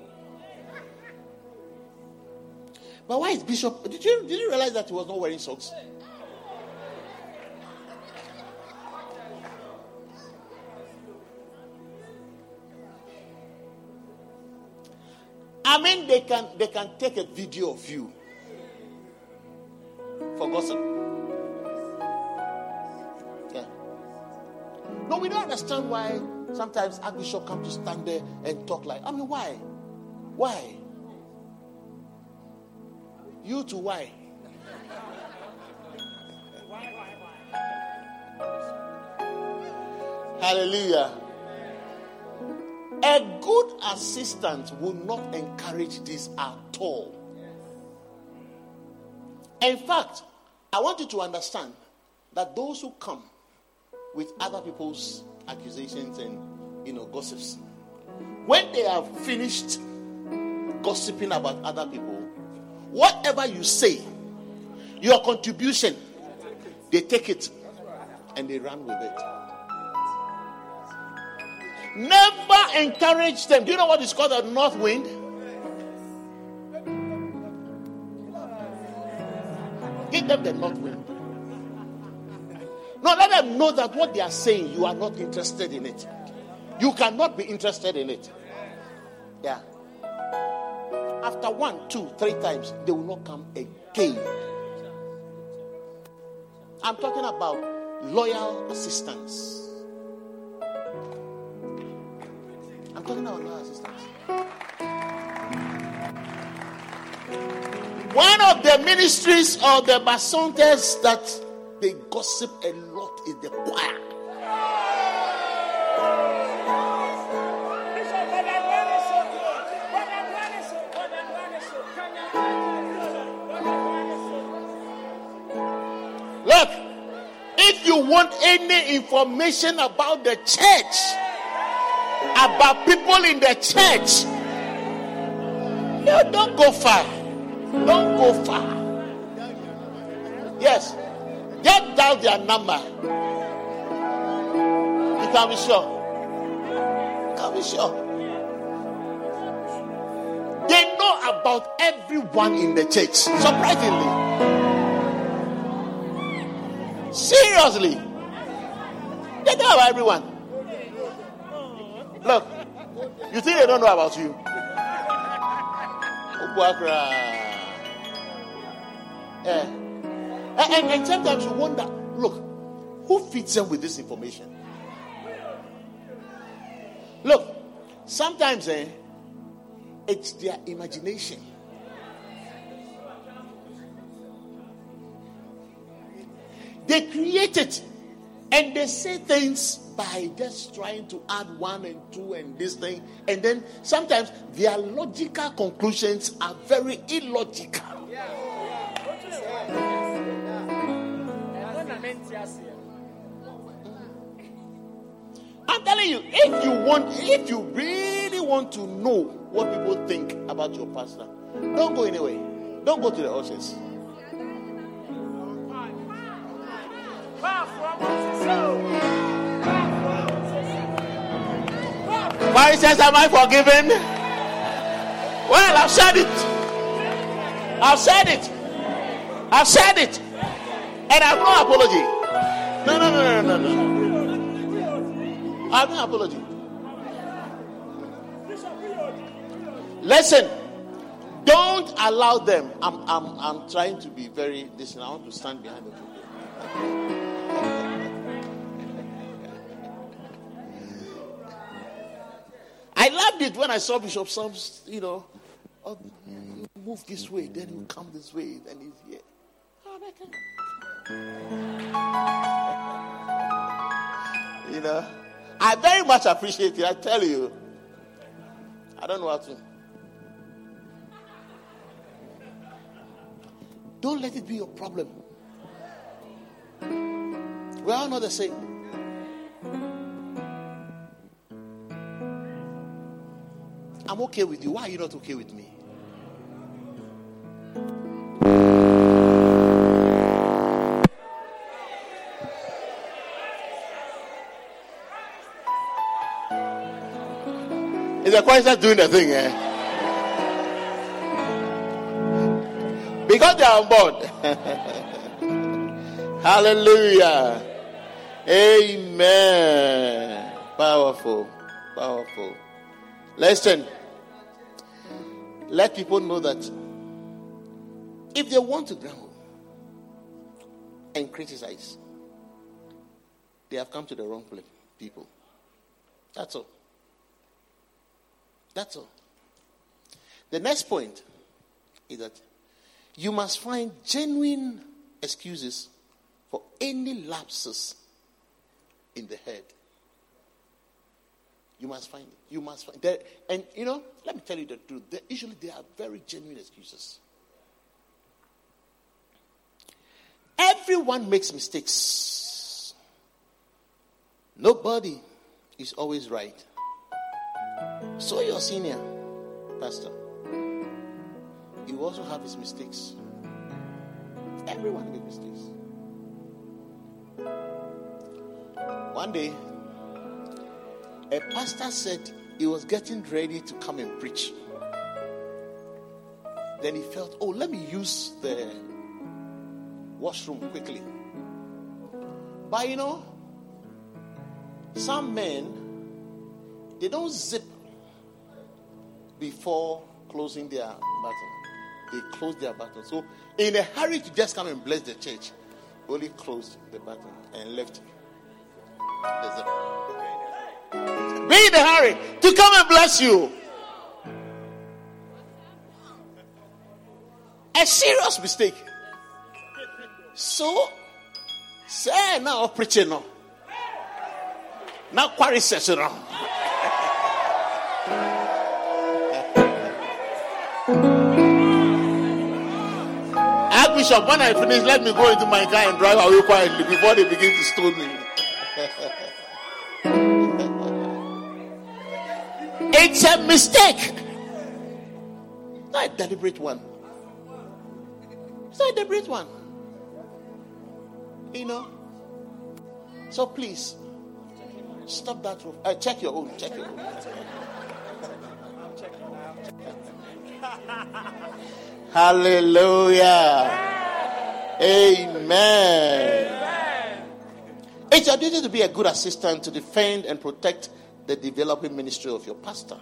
But why is Bishop? Did you did you realize that he was not wearing socks? I mean, they can they can take a video of you for gossip. No, we don't understand why sometimes Archbishop comes to stand there and talk like. I mean, why? Why? You too, why? Hallelujah. A good assistant will not encourage this at all. In fact, I want you to understand that those who come with other people's accusations and you know gossips, when they have finished gossiping about other people, whatever you say, your contribution, they take it and they run with it. Never encourage them. Do you know what is called a north wind? Give them the north wind. No, let them know that what they are saying, you are not interested in it. You cannot be interested in it. Yeah. After one, two, three times, they will not come again. I'm talking about loyal assistants. talking about loyal assistants. One of the ministries of the bacentas that they gossip a is the choir. Look, if you want any information about the church, about people in the church, you don't go far. Don't go far. Yes, get down their number. You can be sure. You can be sure. They know about everyone in the church. Surprisingly. Seriously. They know about everyone. Look, you think they don't know about you? Yeah. And, and, sometimes you wonder look, who feeds them with this information? Look, sometimes eh, it's their imagination. They create it and they say things by just trying to add one and two and this thing. And then sometimes their logical conclusions are very illogical. I'm telling you, if you want, if you really want to know what people think about your pastor, don't go anywhere. Don't go to the ushers. Why says, Am I forgiven? Well, I've said it. I've said it. I've said it. And I've no apology. No, no, no, no, no, no. I have no apology. Listen, don't allow them. I'm, I'm, I'm trying to be very. Listen, I want to stand behind the. I loved it when I saw Bishop Psalms, you know, oh, move this way, then you come this way, then he's here. Oh, you know, I very much appreciate it. I tell you, I don't know how to. Don't let it be your problem. We all know the same. I'm okay with you. Why are you not okay with me? Is the Christ doing the thing, eh? Because they are on board. Hallelujah. Amen. Powerful. Powerful. Listen. Let people know that if they want to grumble and criticize, they have come to the wrong place, people. That's all. That's all. The next point is that you must find genuine excuses for any lapses in the head. You must find it. You must find there, and you know, let me tell you the truth. There, usually they are very genuine excuses. Everyone makes mistakes. Nobody is always right. So your senior pastor, you also have his mistakes. Everyone makes mistakes. One day, a pastor said he was getting ready to come and preach. Then he felt, oh, let me use the washroom quickly. But you know, some men, they don't zip before closing their button. They close their button. So, in a hurry to just come and bless the church, only closed the button and left be in a hurry to come and bless you. A serious mistake. So, say now preaching now. Now quarry session now. Archbishop, when I finish, let me go into my car and drive away quietly before they begin to stone me. it's a mistake. Not a deliberate one. It's not a deliberate one. You know? So please, stop that. Roof. Uh, check your own. Check your own. Hallelujah. Amen. It's your duty to be a good assistant to defend and protect the developing ministry of your pastor.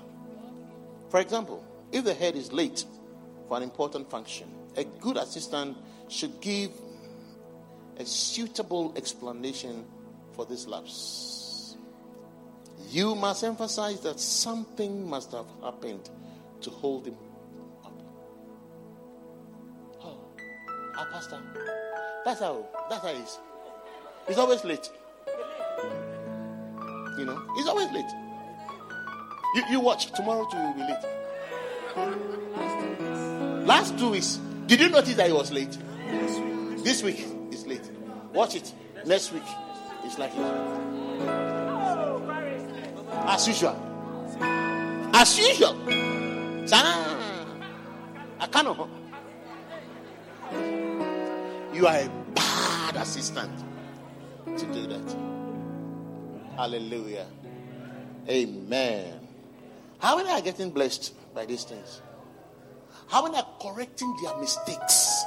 For example, if the head is late for an important function, a good assistant should give a suitable explanation for this lapse. You must emphasize that something must have happened to hold him our pastor. That's how that's how. He's always late. You know, he's always late. You, you watch tomorrow too, you'll be late. Last two weeks, did you notice that he was late? This week is late. Watch it. Next week, it's like. As usual. As usual. I cannot. You are a bad assistant to do that. Hallelujah. Amen. How many are getting blessed by these things? How many are correcting their mistakes?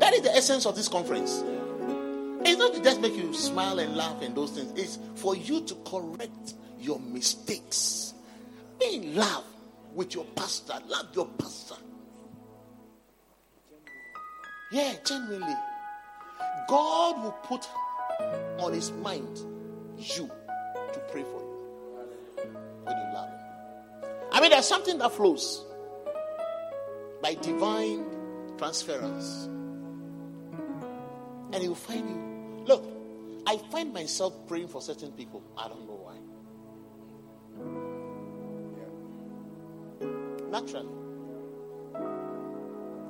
That is the essence of this conference. It's not to just make you smile and laugh and those things. It's for you to correct your mistakes. Be in love with your pastor. Love your pastor. Yeah, genuinely. God will put on his mind you to pray for you when you love him. I mean, there's something that flows by divine transference. And he will find you. Look, I find myself praying for certain people. I don't know why. Naturally.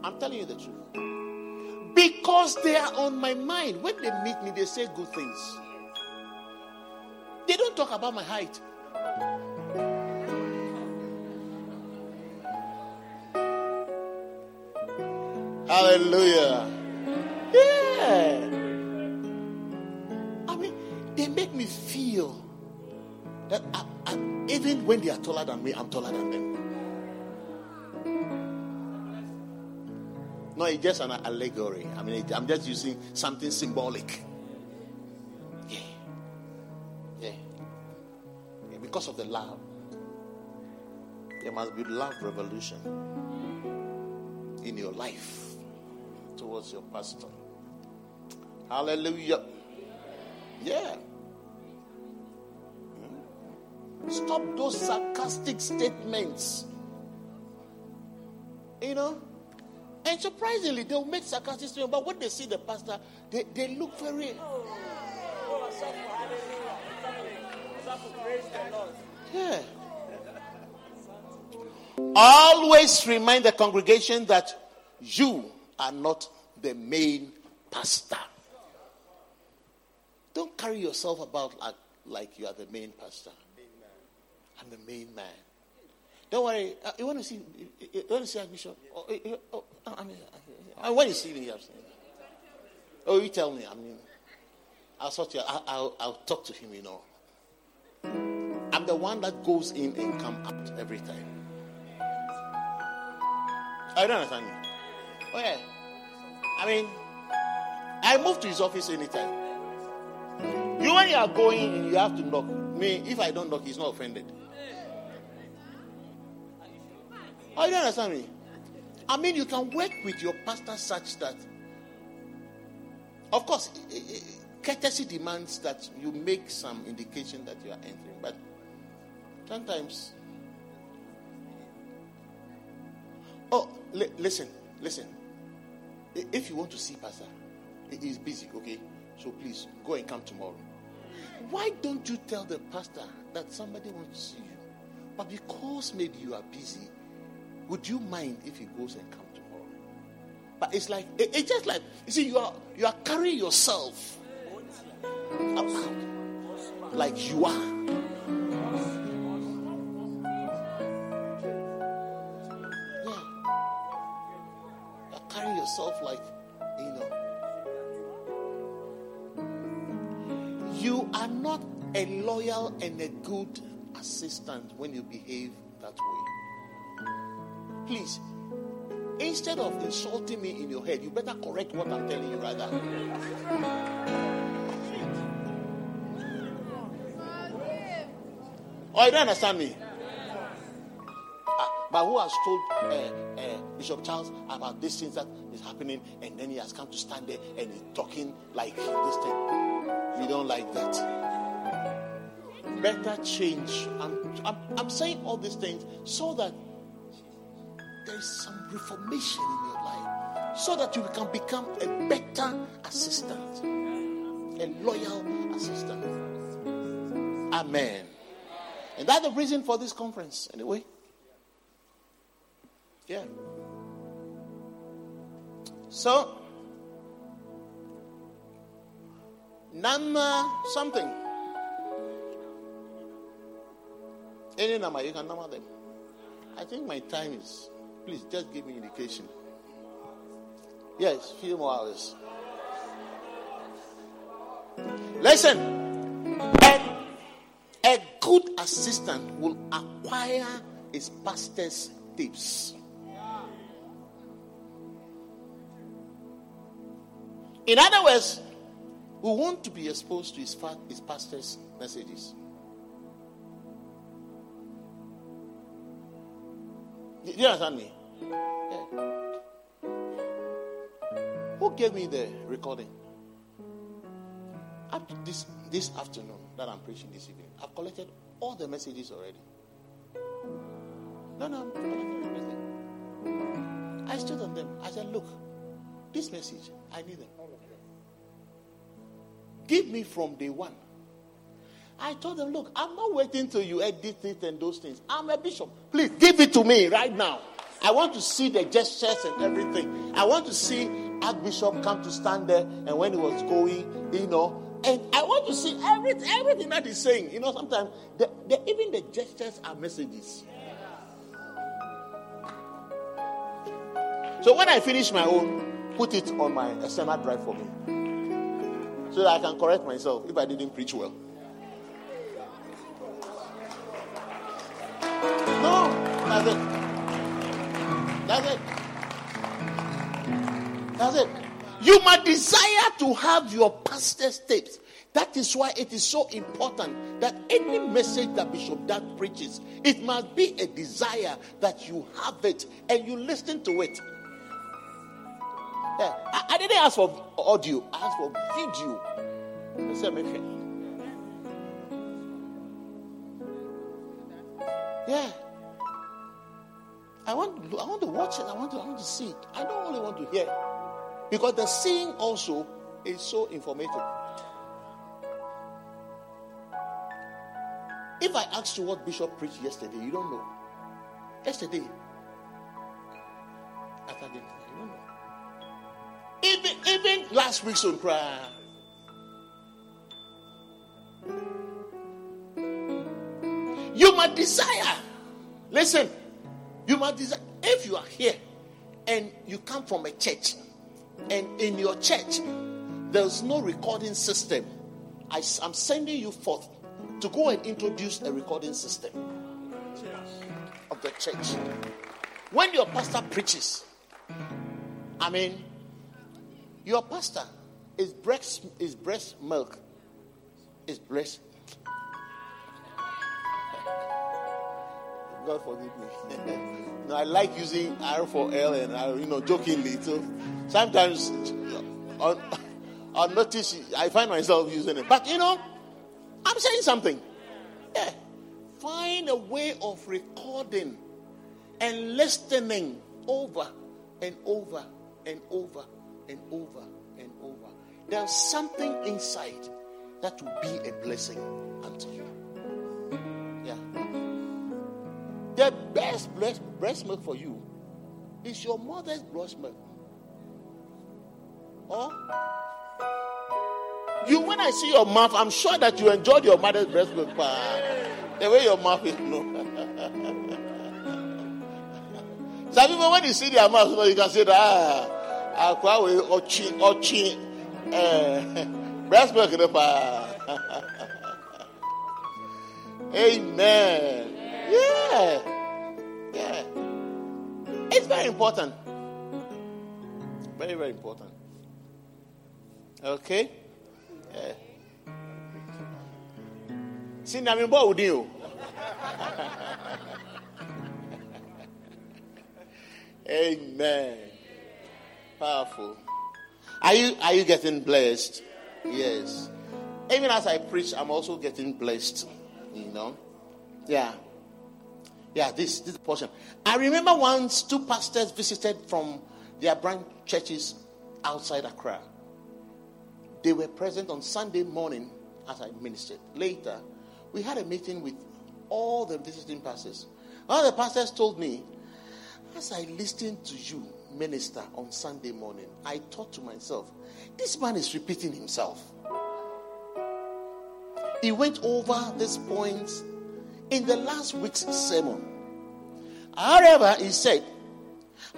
I'm telling you the truth. Because they are on my mind. When they meet me, they say good things. They don't talk about my height. Hallelujah. Yeah. I mean, they make me feel that I, I, even when they are taller than me, I'm taller than them. No, it's just an allegory. I mean, I'm just using something symbolic. Yeah. Yeah. yeah. Because of the love. There must be love revolution in your life towards your pastor. Hallelujah. Yeah. Hmm? Stop those sarcastic statements. You know? And surprisingly, they'll make sarcastic statements, but when they see the pastor, they, they look very. Yeah. Always remind the congregation that you are not the main pastor. Don't carry yourself about like, like you are the main pastor. I'm the main man. Don't worry. Uh, you want to see? You, you want to see Bishop? Oh, you- oh, I mean, uh, when you see me, I'm saying. Oh, you tell me. I mean, I'll sort you. I'll, I'll, I'll talk to him. You know. I'm the one that goes in and come out every time. I don't understand you. Oh yeah. I mean, I move to his office anytime. You when you are going, you have to knock. Me, if I don't knock, he's not offended. Oh, you understand me? I mean, you can work with your pastor such that, of course, i- i- courtesy demands that you make some indication that you are entering. But sometimes, oh, li- listen, listen. If you want to see Pastor, he is busy, okay? So please go and come tomorrow. Why don't you tell the pastor that somebody wants to see you? But because maybe you are busy, would you mind if he goes and come tomorrow? But it's like it- it's just like you see, you are you are carrying yourself about like you are. Yeah. You are carrying yourself like you know. You are not a loyal and a good assistant when you behave that way. Please, instead of insulting me in your head, you better correct what I'm telling you rather. Oh, you don't understand me? Ah, but who has told uh, uh, Bishop Charles about these things that is happening, and then he has come to stand there and he's talking like this thing? We don't like that. Better change. I'm, I'm, I'm saying all these things so that there is some reformation in your life, so that you can become a better assistant, a loyal assistant. Amen. And that's the reason for this conference, anyway. Yeah. So, number something. Any number, you can number them. I think my time is. Please, just give me indication. Yes, few more hours. Listen, a, a good assistant will acquire his pastor's tips. In other words, we want to be exposed to his, his pastor's messages. Do you understand me? Yeah. Who gave me the recording? Up to this this afternoon that I'm preaching this evening, I've collected all the messages already. No, no. I stood on them. I said, look, this message, I need them. Give me from day one. I told them, look, I'm not waiting till you edit it and those things. I'm a bishop. Please give it to me right now. I want to see the gestures and everything. I want to see Archbishop come to stand there and when he was going, you know, and I want to see everything, everything that he's saying. You know, sometimes the, the, even the gestures are messages. So when I finish my own, put it on my external drive for me. So that I can correct myself if I didn't preach well. That's it. That's it. You must desire to have your pastor's tapes. That is why it is so important that any message that Bishop Dag preaches, it must be a desire that you have it and you listen to it. Yeah. I, I didn't ask for audio, I asked for video. I said, "Make it." Yeah. I want, I want to watch it. I want to, I want to see it. I don't only want to hear. Because the seeing also is so informative. If I asked you what Bishop preached yesterday, you don't know. Yesterday, after dinner, you don't know. Even, even last week's on prayer. You must desire. Listen, you must desire. If you are here and you come from a church, and in your church there's no recording system, I, am sending you forth to go and introduce a recording system of the church. When your pastor preaches, I mean, your pastor is breast is breast milk, is breast. God forgive me. I like using R for L and R, you know, jokingly. So sometimes on, or notice I find myself using it. But you know, I'm saying something. Yeah. Find a way of recording and listening over and over and over and over and over. There's something inside that will be a blessing unto you. The best breast, milk for you is your mother's breast milk. Or you, when I see your mouth, I'm sure that you enjoyed your mother's breast milk. The way your mouth is, no. Some people, when you see their mouth, you, can say that, ah, akwa we ochi, ochi, eh, breast milk, no, pa. Amen. Yeah. It's very important. Very, very important. Okay? Yeah. See, I'm with you. Amen. Powerful. Are you are you getting blessed? Yes. Even as I preach, I'm also getting blessed. You know? Yeah. Yeah, this this portion. I remember once two pastors visited from their branch churches outside Accra. They were present on Sunday morning as I ministered. Later, we had a meeting with all the visiting pastors. One of the pastors told me, as I listened to you minister on Sunday morning, I thought to myself, this man is repeating himself. He went over these points in the last week's sermon. However, he said,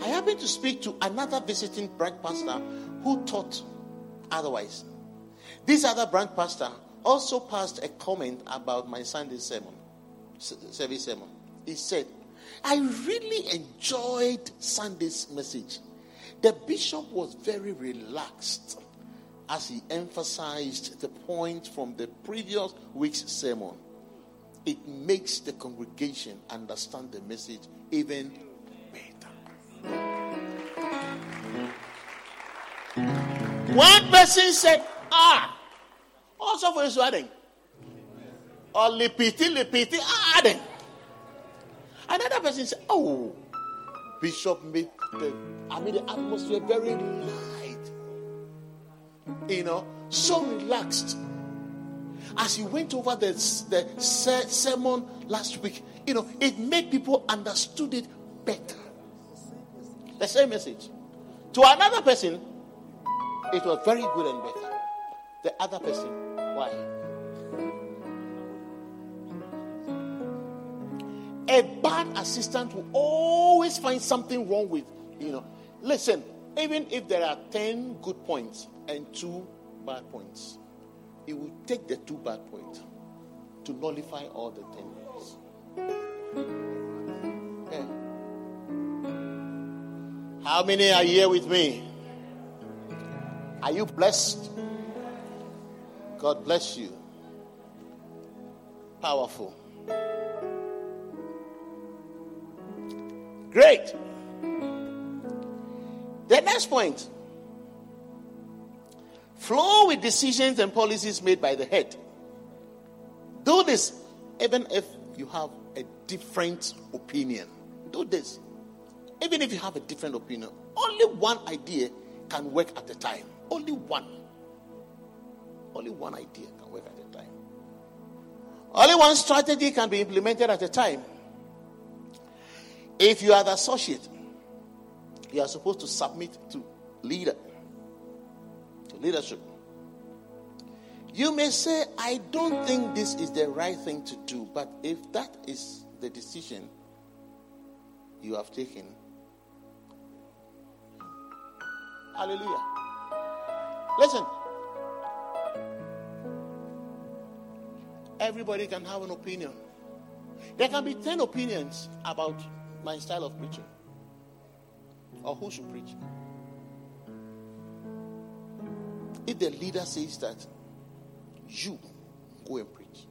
I happened to speak to another visiting branch pastor who taught otherwise. This other branch pastor also passed a comment about my Sunday sermon, service sermon. He said, I really enjoyed Sunday's message. The bishop was very relaxed as he emphasized the point from the previous week's sermon. It makes the congregation understand the message even better. One person said, Ah, also for his wedding. Or lipiti, lipiti, adding. Another person said, Oh, Bishop made the, I mean, the atmosphere very light. You know, so relaxed. As he went over the, the se- sermon last week, you know, it made people understood it better. The same message. To another person, it was very good and better. The other person, why? A bad assistant will always find something wrong with, you know. Listen, even if there are 10 good points and two bad points, he will take the two bad points to nullify all the 10 points. Yeah. How many are here with me? Are you blessed? God bless you. Powerful. Great. The next point flow with decisions and policies made by the head. Do this even if you have a different opinion. Do this. Even if you have a different opinion, only one idea can work at a time. Only one. Only one idea can work at a time. Only one strategy can be implemented at a time. If you are the associate, you are supposed to submit to leader, leadership. You may say, I don't think this is the right thing to do, but if that is the decision you have taken, hallelujah. Listen, everybody can have an opinion. There can be 10 opinions about my style of preaching or who should preach. If the leader says that you go and preach,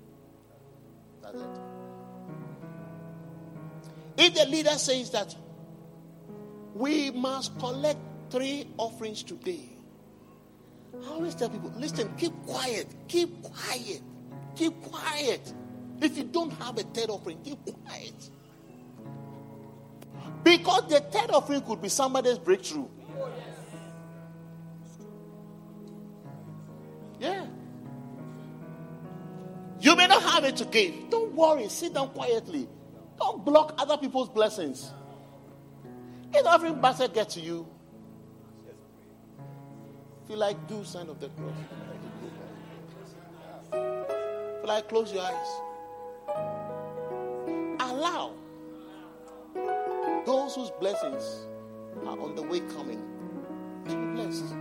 that's it. If the leader says that we must collect three offerings today, I always tell people, listen, keep quiet, keep quiet, keep quiet. If you don't have a third offering, keep quiet. Because the third offering could be somebody's breakthrough. Have it to give. Don't worry. Sit down quietly. Don't block other people's blessings. If offering basket gets to you, you like, do sign of the cross. You like, close your eyes. Allow those whose blessings are on the way coming to be blessed.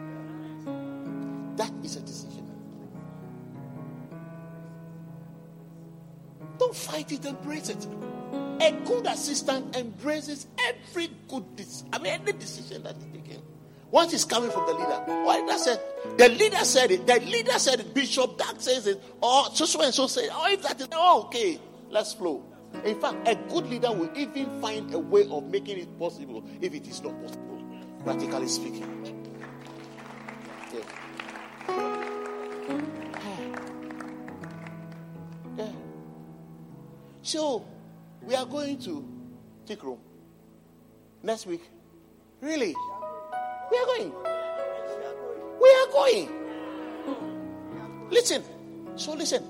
That is a decision. Don't fight it, embrace it. A good assistant embraces every good decision. I mean, any decision that is taken. Once it's coming from the leader. Why that said the leader said it, the leader said it, Bishop Dag says it, or so so and so said, oh, if that is oh, okay, let's flow. In fact, a good leader will even find a way of making it possible if it is not possible, practically speaking. So, we are going to take room next week. Really? We are going. We are going. Hmm. Listen. So listen.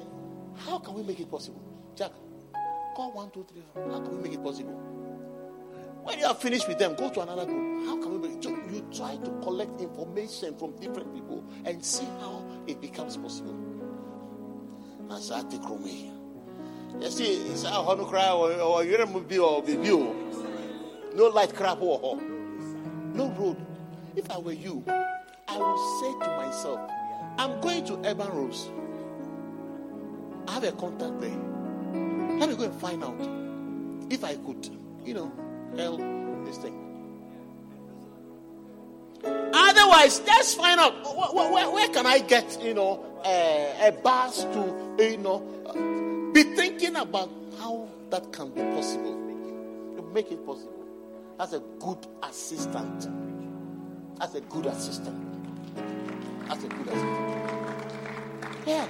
How can we make it possible? Jack, call one, two, three. How can we make it possible? When you are finished with them, go to another group. How can we make it? So you try to collect information from different people and see how it becomes possible. That's how see, it's a honey cry or you don't be or be you. No light crap or no road. If I were you, I would say to myself, I'm going to Urban Rose. I have a contact there. Let me go and find out if I could, you know, help this thing. Otherwise, let's find out where, where, where can I get, you know, uh, a bus to, you know, be thinking about how that can be possible. To make it possible. That's a good assistant. That's a good assistant. That's a good assistant. Yeah.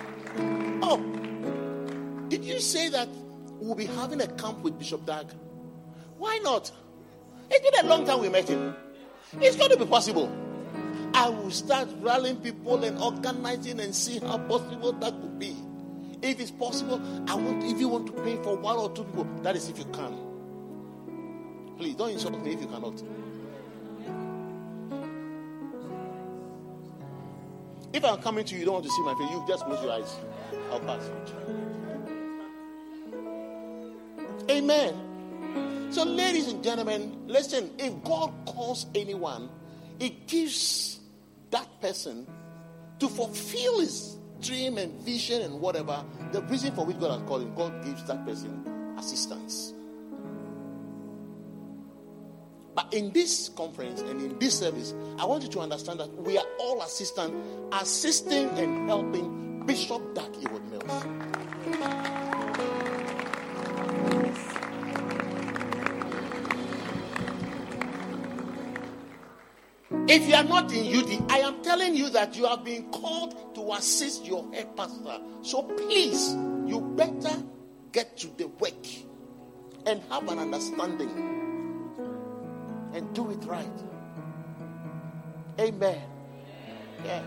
Oh, did you say that we'll be having a camp with Bishop Dag? Why not? It's been a long time we met him. It's going to be possible. I will start rallying people and organizing and see how possible that could be. If it's possible, I want if you want to pay for one or two people, that is if you can. Please don't insult me if you cannot. If I'm coming to you, you don't want to see my face, you just close your eyes. I'll pass. Amen. So, ladies and gentlemen, listen, if God calls anyone, He gives that person to fulfill his dream and vision and whatever, the reason for which God has called him, God gives that person assistance. But in this conference and in this service, I want you to understand that we are all assistant, assisting and helping Bishop Dark Ewood Mills. If you are not in UD, I am telling you that you have been called to assist your head pastor. So please, you better get to the work and have an understanding and do it right. Amen. Yeah.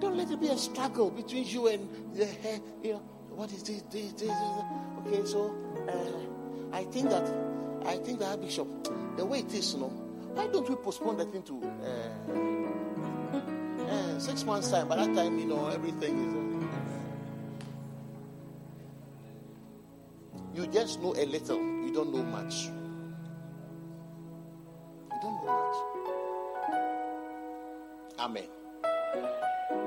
Don't let it be a struggle between you and the head. You know, what is this? This, this, this. Okay, so uh, I think that I think that Bishop, the way it is, you know, why don't we postpone the thing to uh, uh, six months time? By that time, you know, everything is. You just know a little. You don't know much. You don't know much. Amen.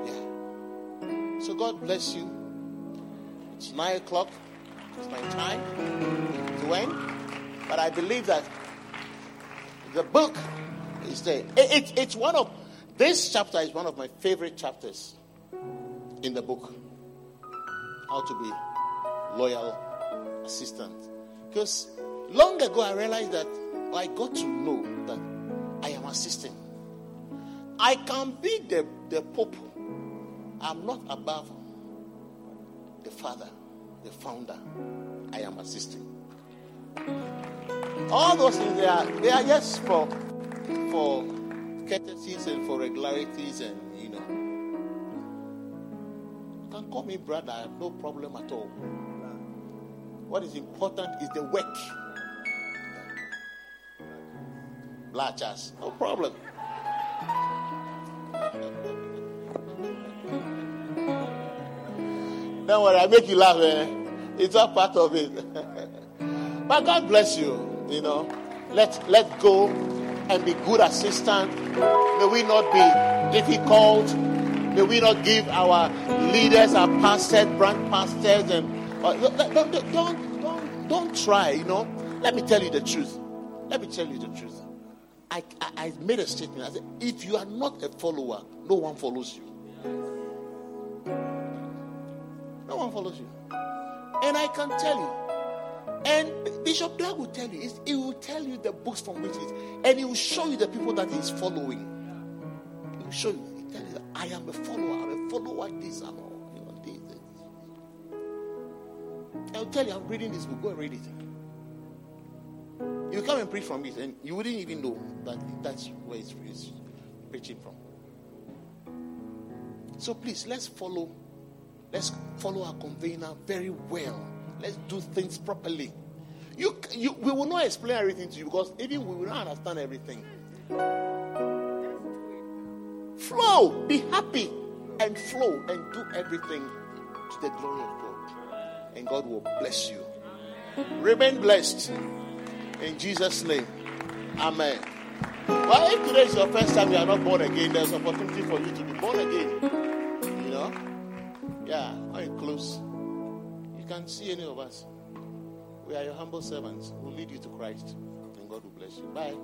Yeah. So God bless you. It's nine o'clock. It's my time to end. But I believe that the book is there. It, it, it's one of this chapter is one of my favorite chapters in the book. How to be loyal assistant. Because long ago I realized that I got to know that I am assisting. I can be the, the Pope. I'm not above the Father, the founder. I am assisting. All those things they are they are just for for courtesies and for regularities and you know. You can call me brother, I have no problem at all. What is important is the work. Blatchers, no problem. Don't worry, I make you laugh. Eh? It's all part of it. but God bless you. You know, let let go and be good assistant. May we not be difficult. May we not give our leaders, our pastors, branch pastors, and uh, don't, don't, don't, don't, don't try. You know, let me tell you the truth. Let me tell you the truth. I, I, I made a statement. I said, if you are not a follower, no one follows you. No one follows you. And I can tell you. And Bishop Dag will tell you, he will tell you the books from which it, and he will show you the people that he's following. He will show you. He tell you, I am a follower. I'm a follower. This and all. You know, this, this. I'll tell you, I'm reading this book. Go and read it. You come and preach from it, and you wouldn't even know that that's where it's, it's preaching from. So please, let's follow. Let's follow our convener very well. Let's do things properly. You, you, we will not explain everything to you because even we will not understand everything. Flow, be happy, and flow, and do everything to the glory of God. And God will bless you. Remain blessed. In Jesus' name. Amen. Well, if today is your first time you are not born again, there's opportunity for you to be born again. You know? Yeah, you close, you can't see any of us. We are your humble servants. We'll lead you to Christ. And God will bless you. Bye.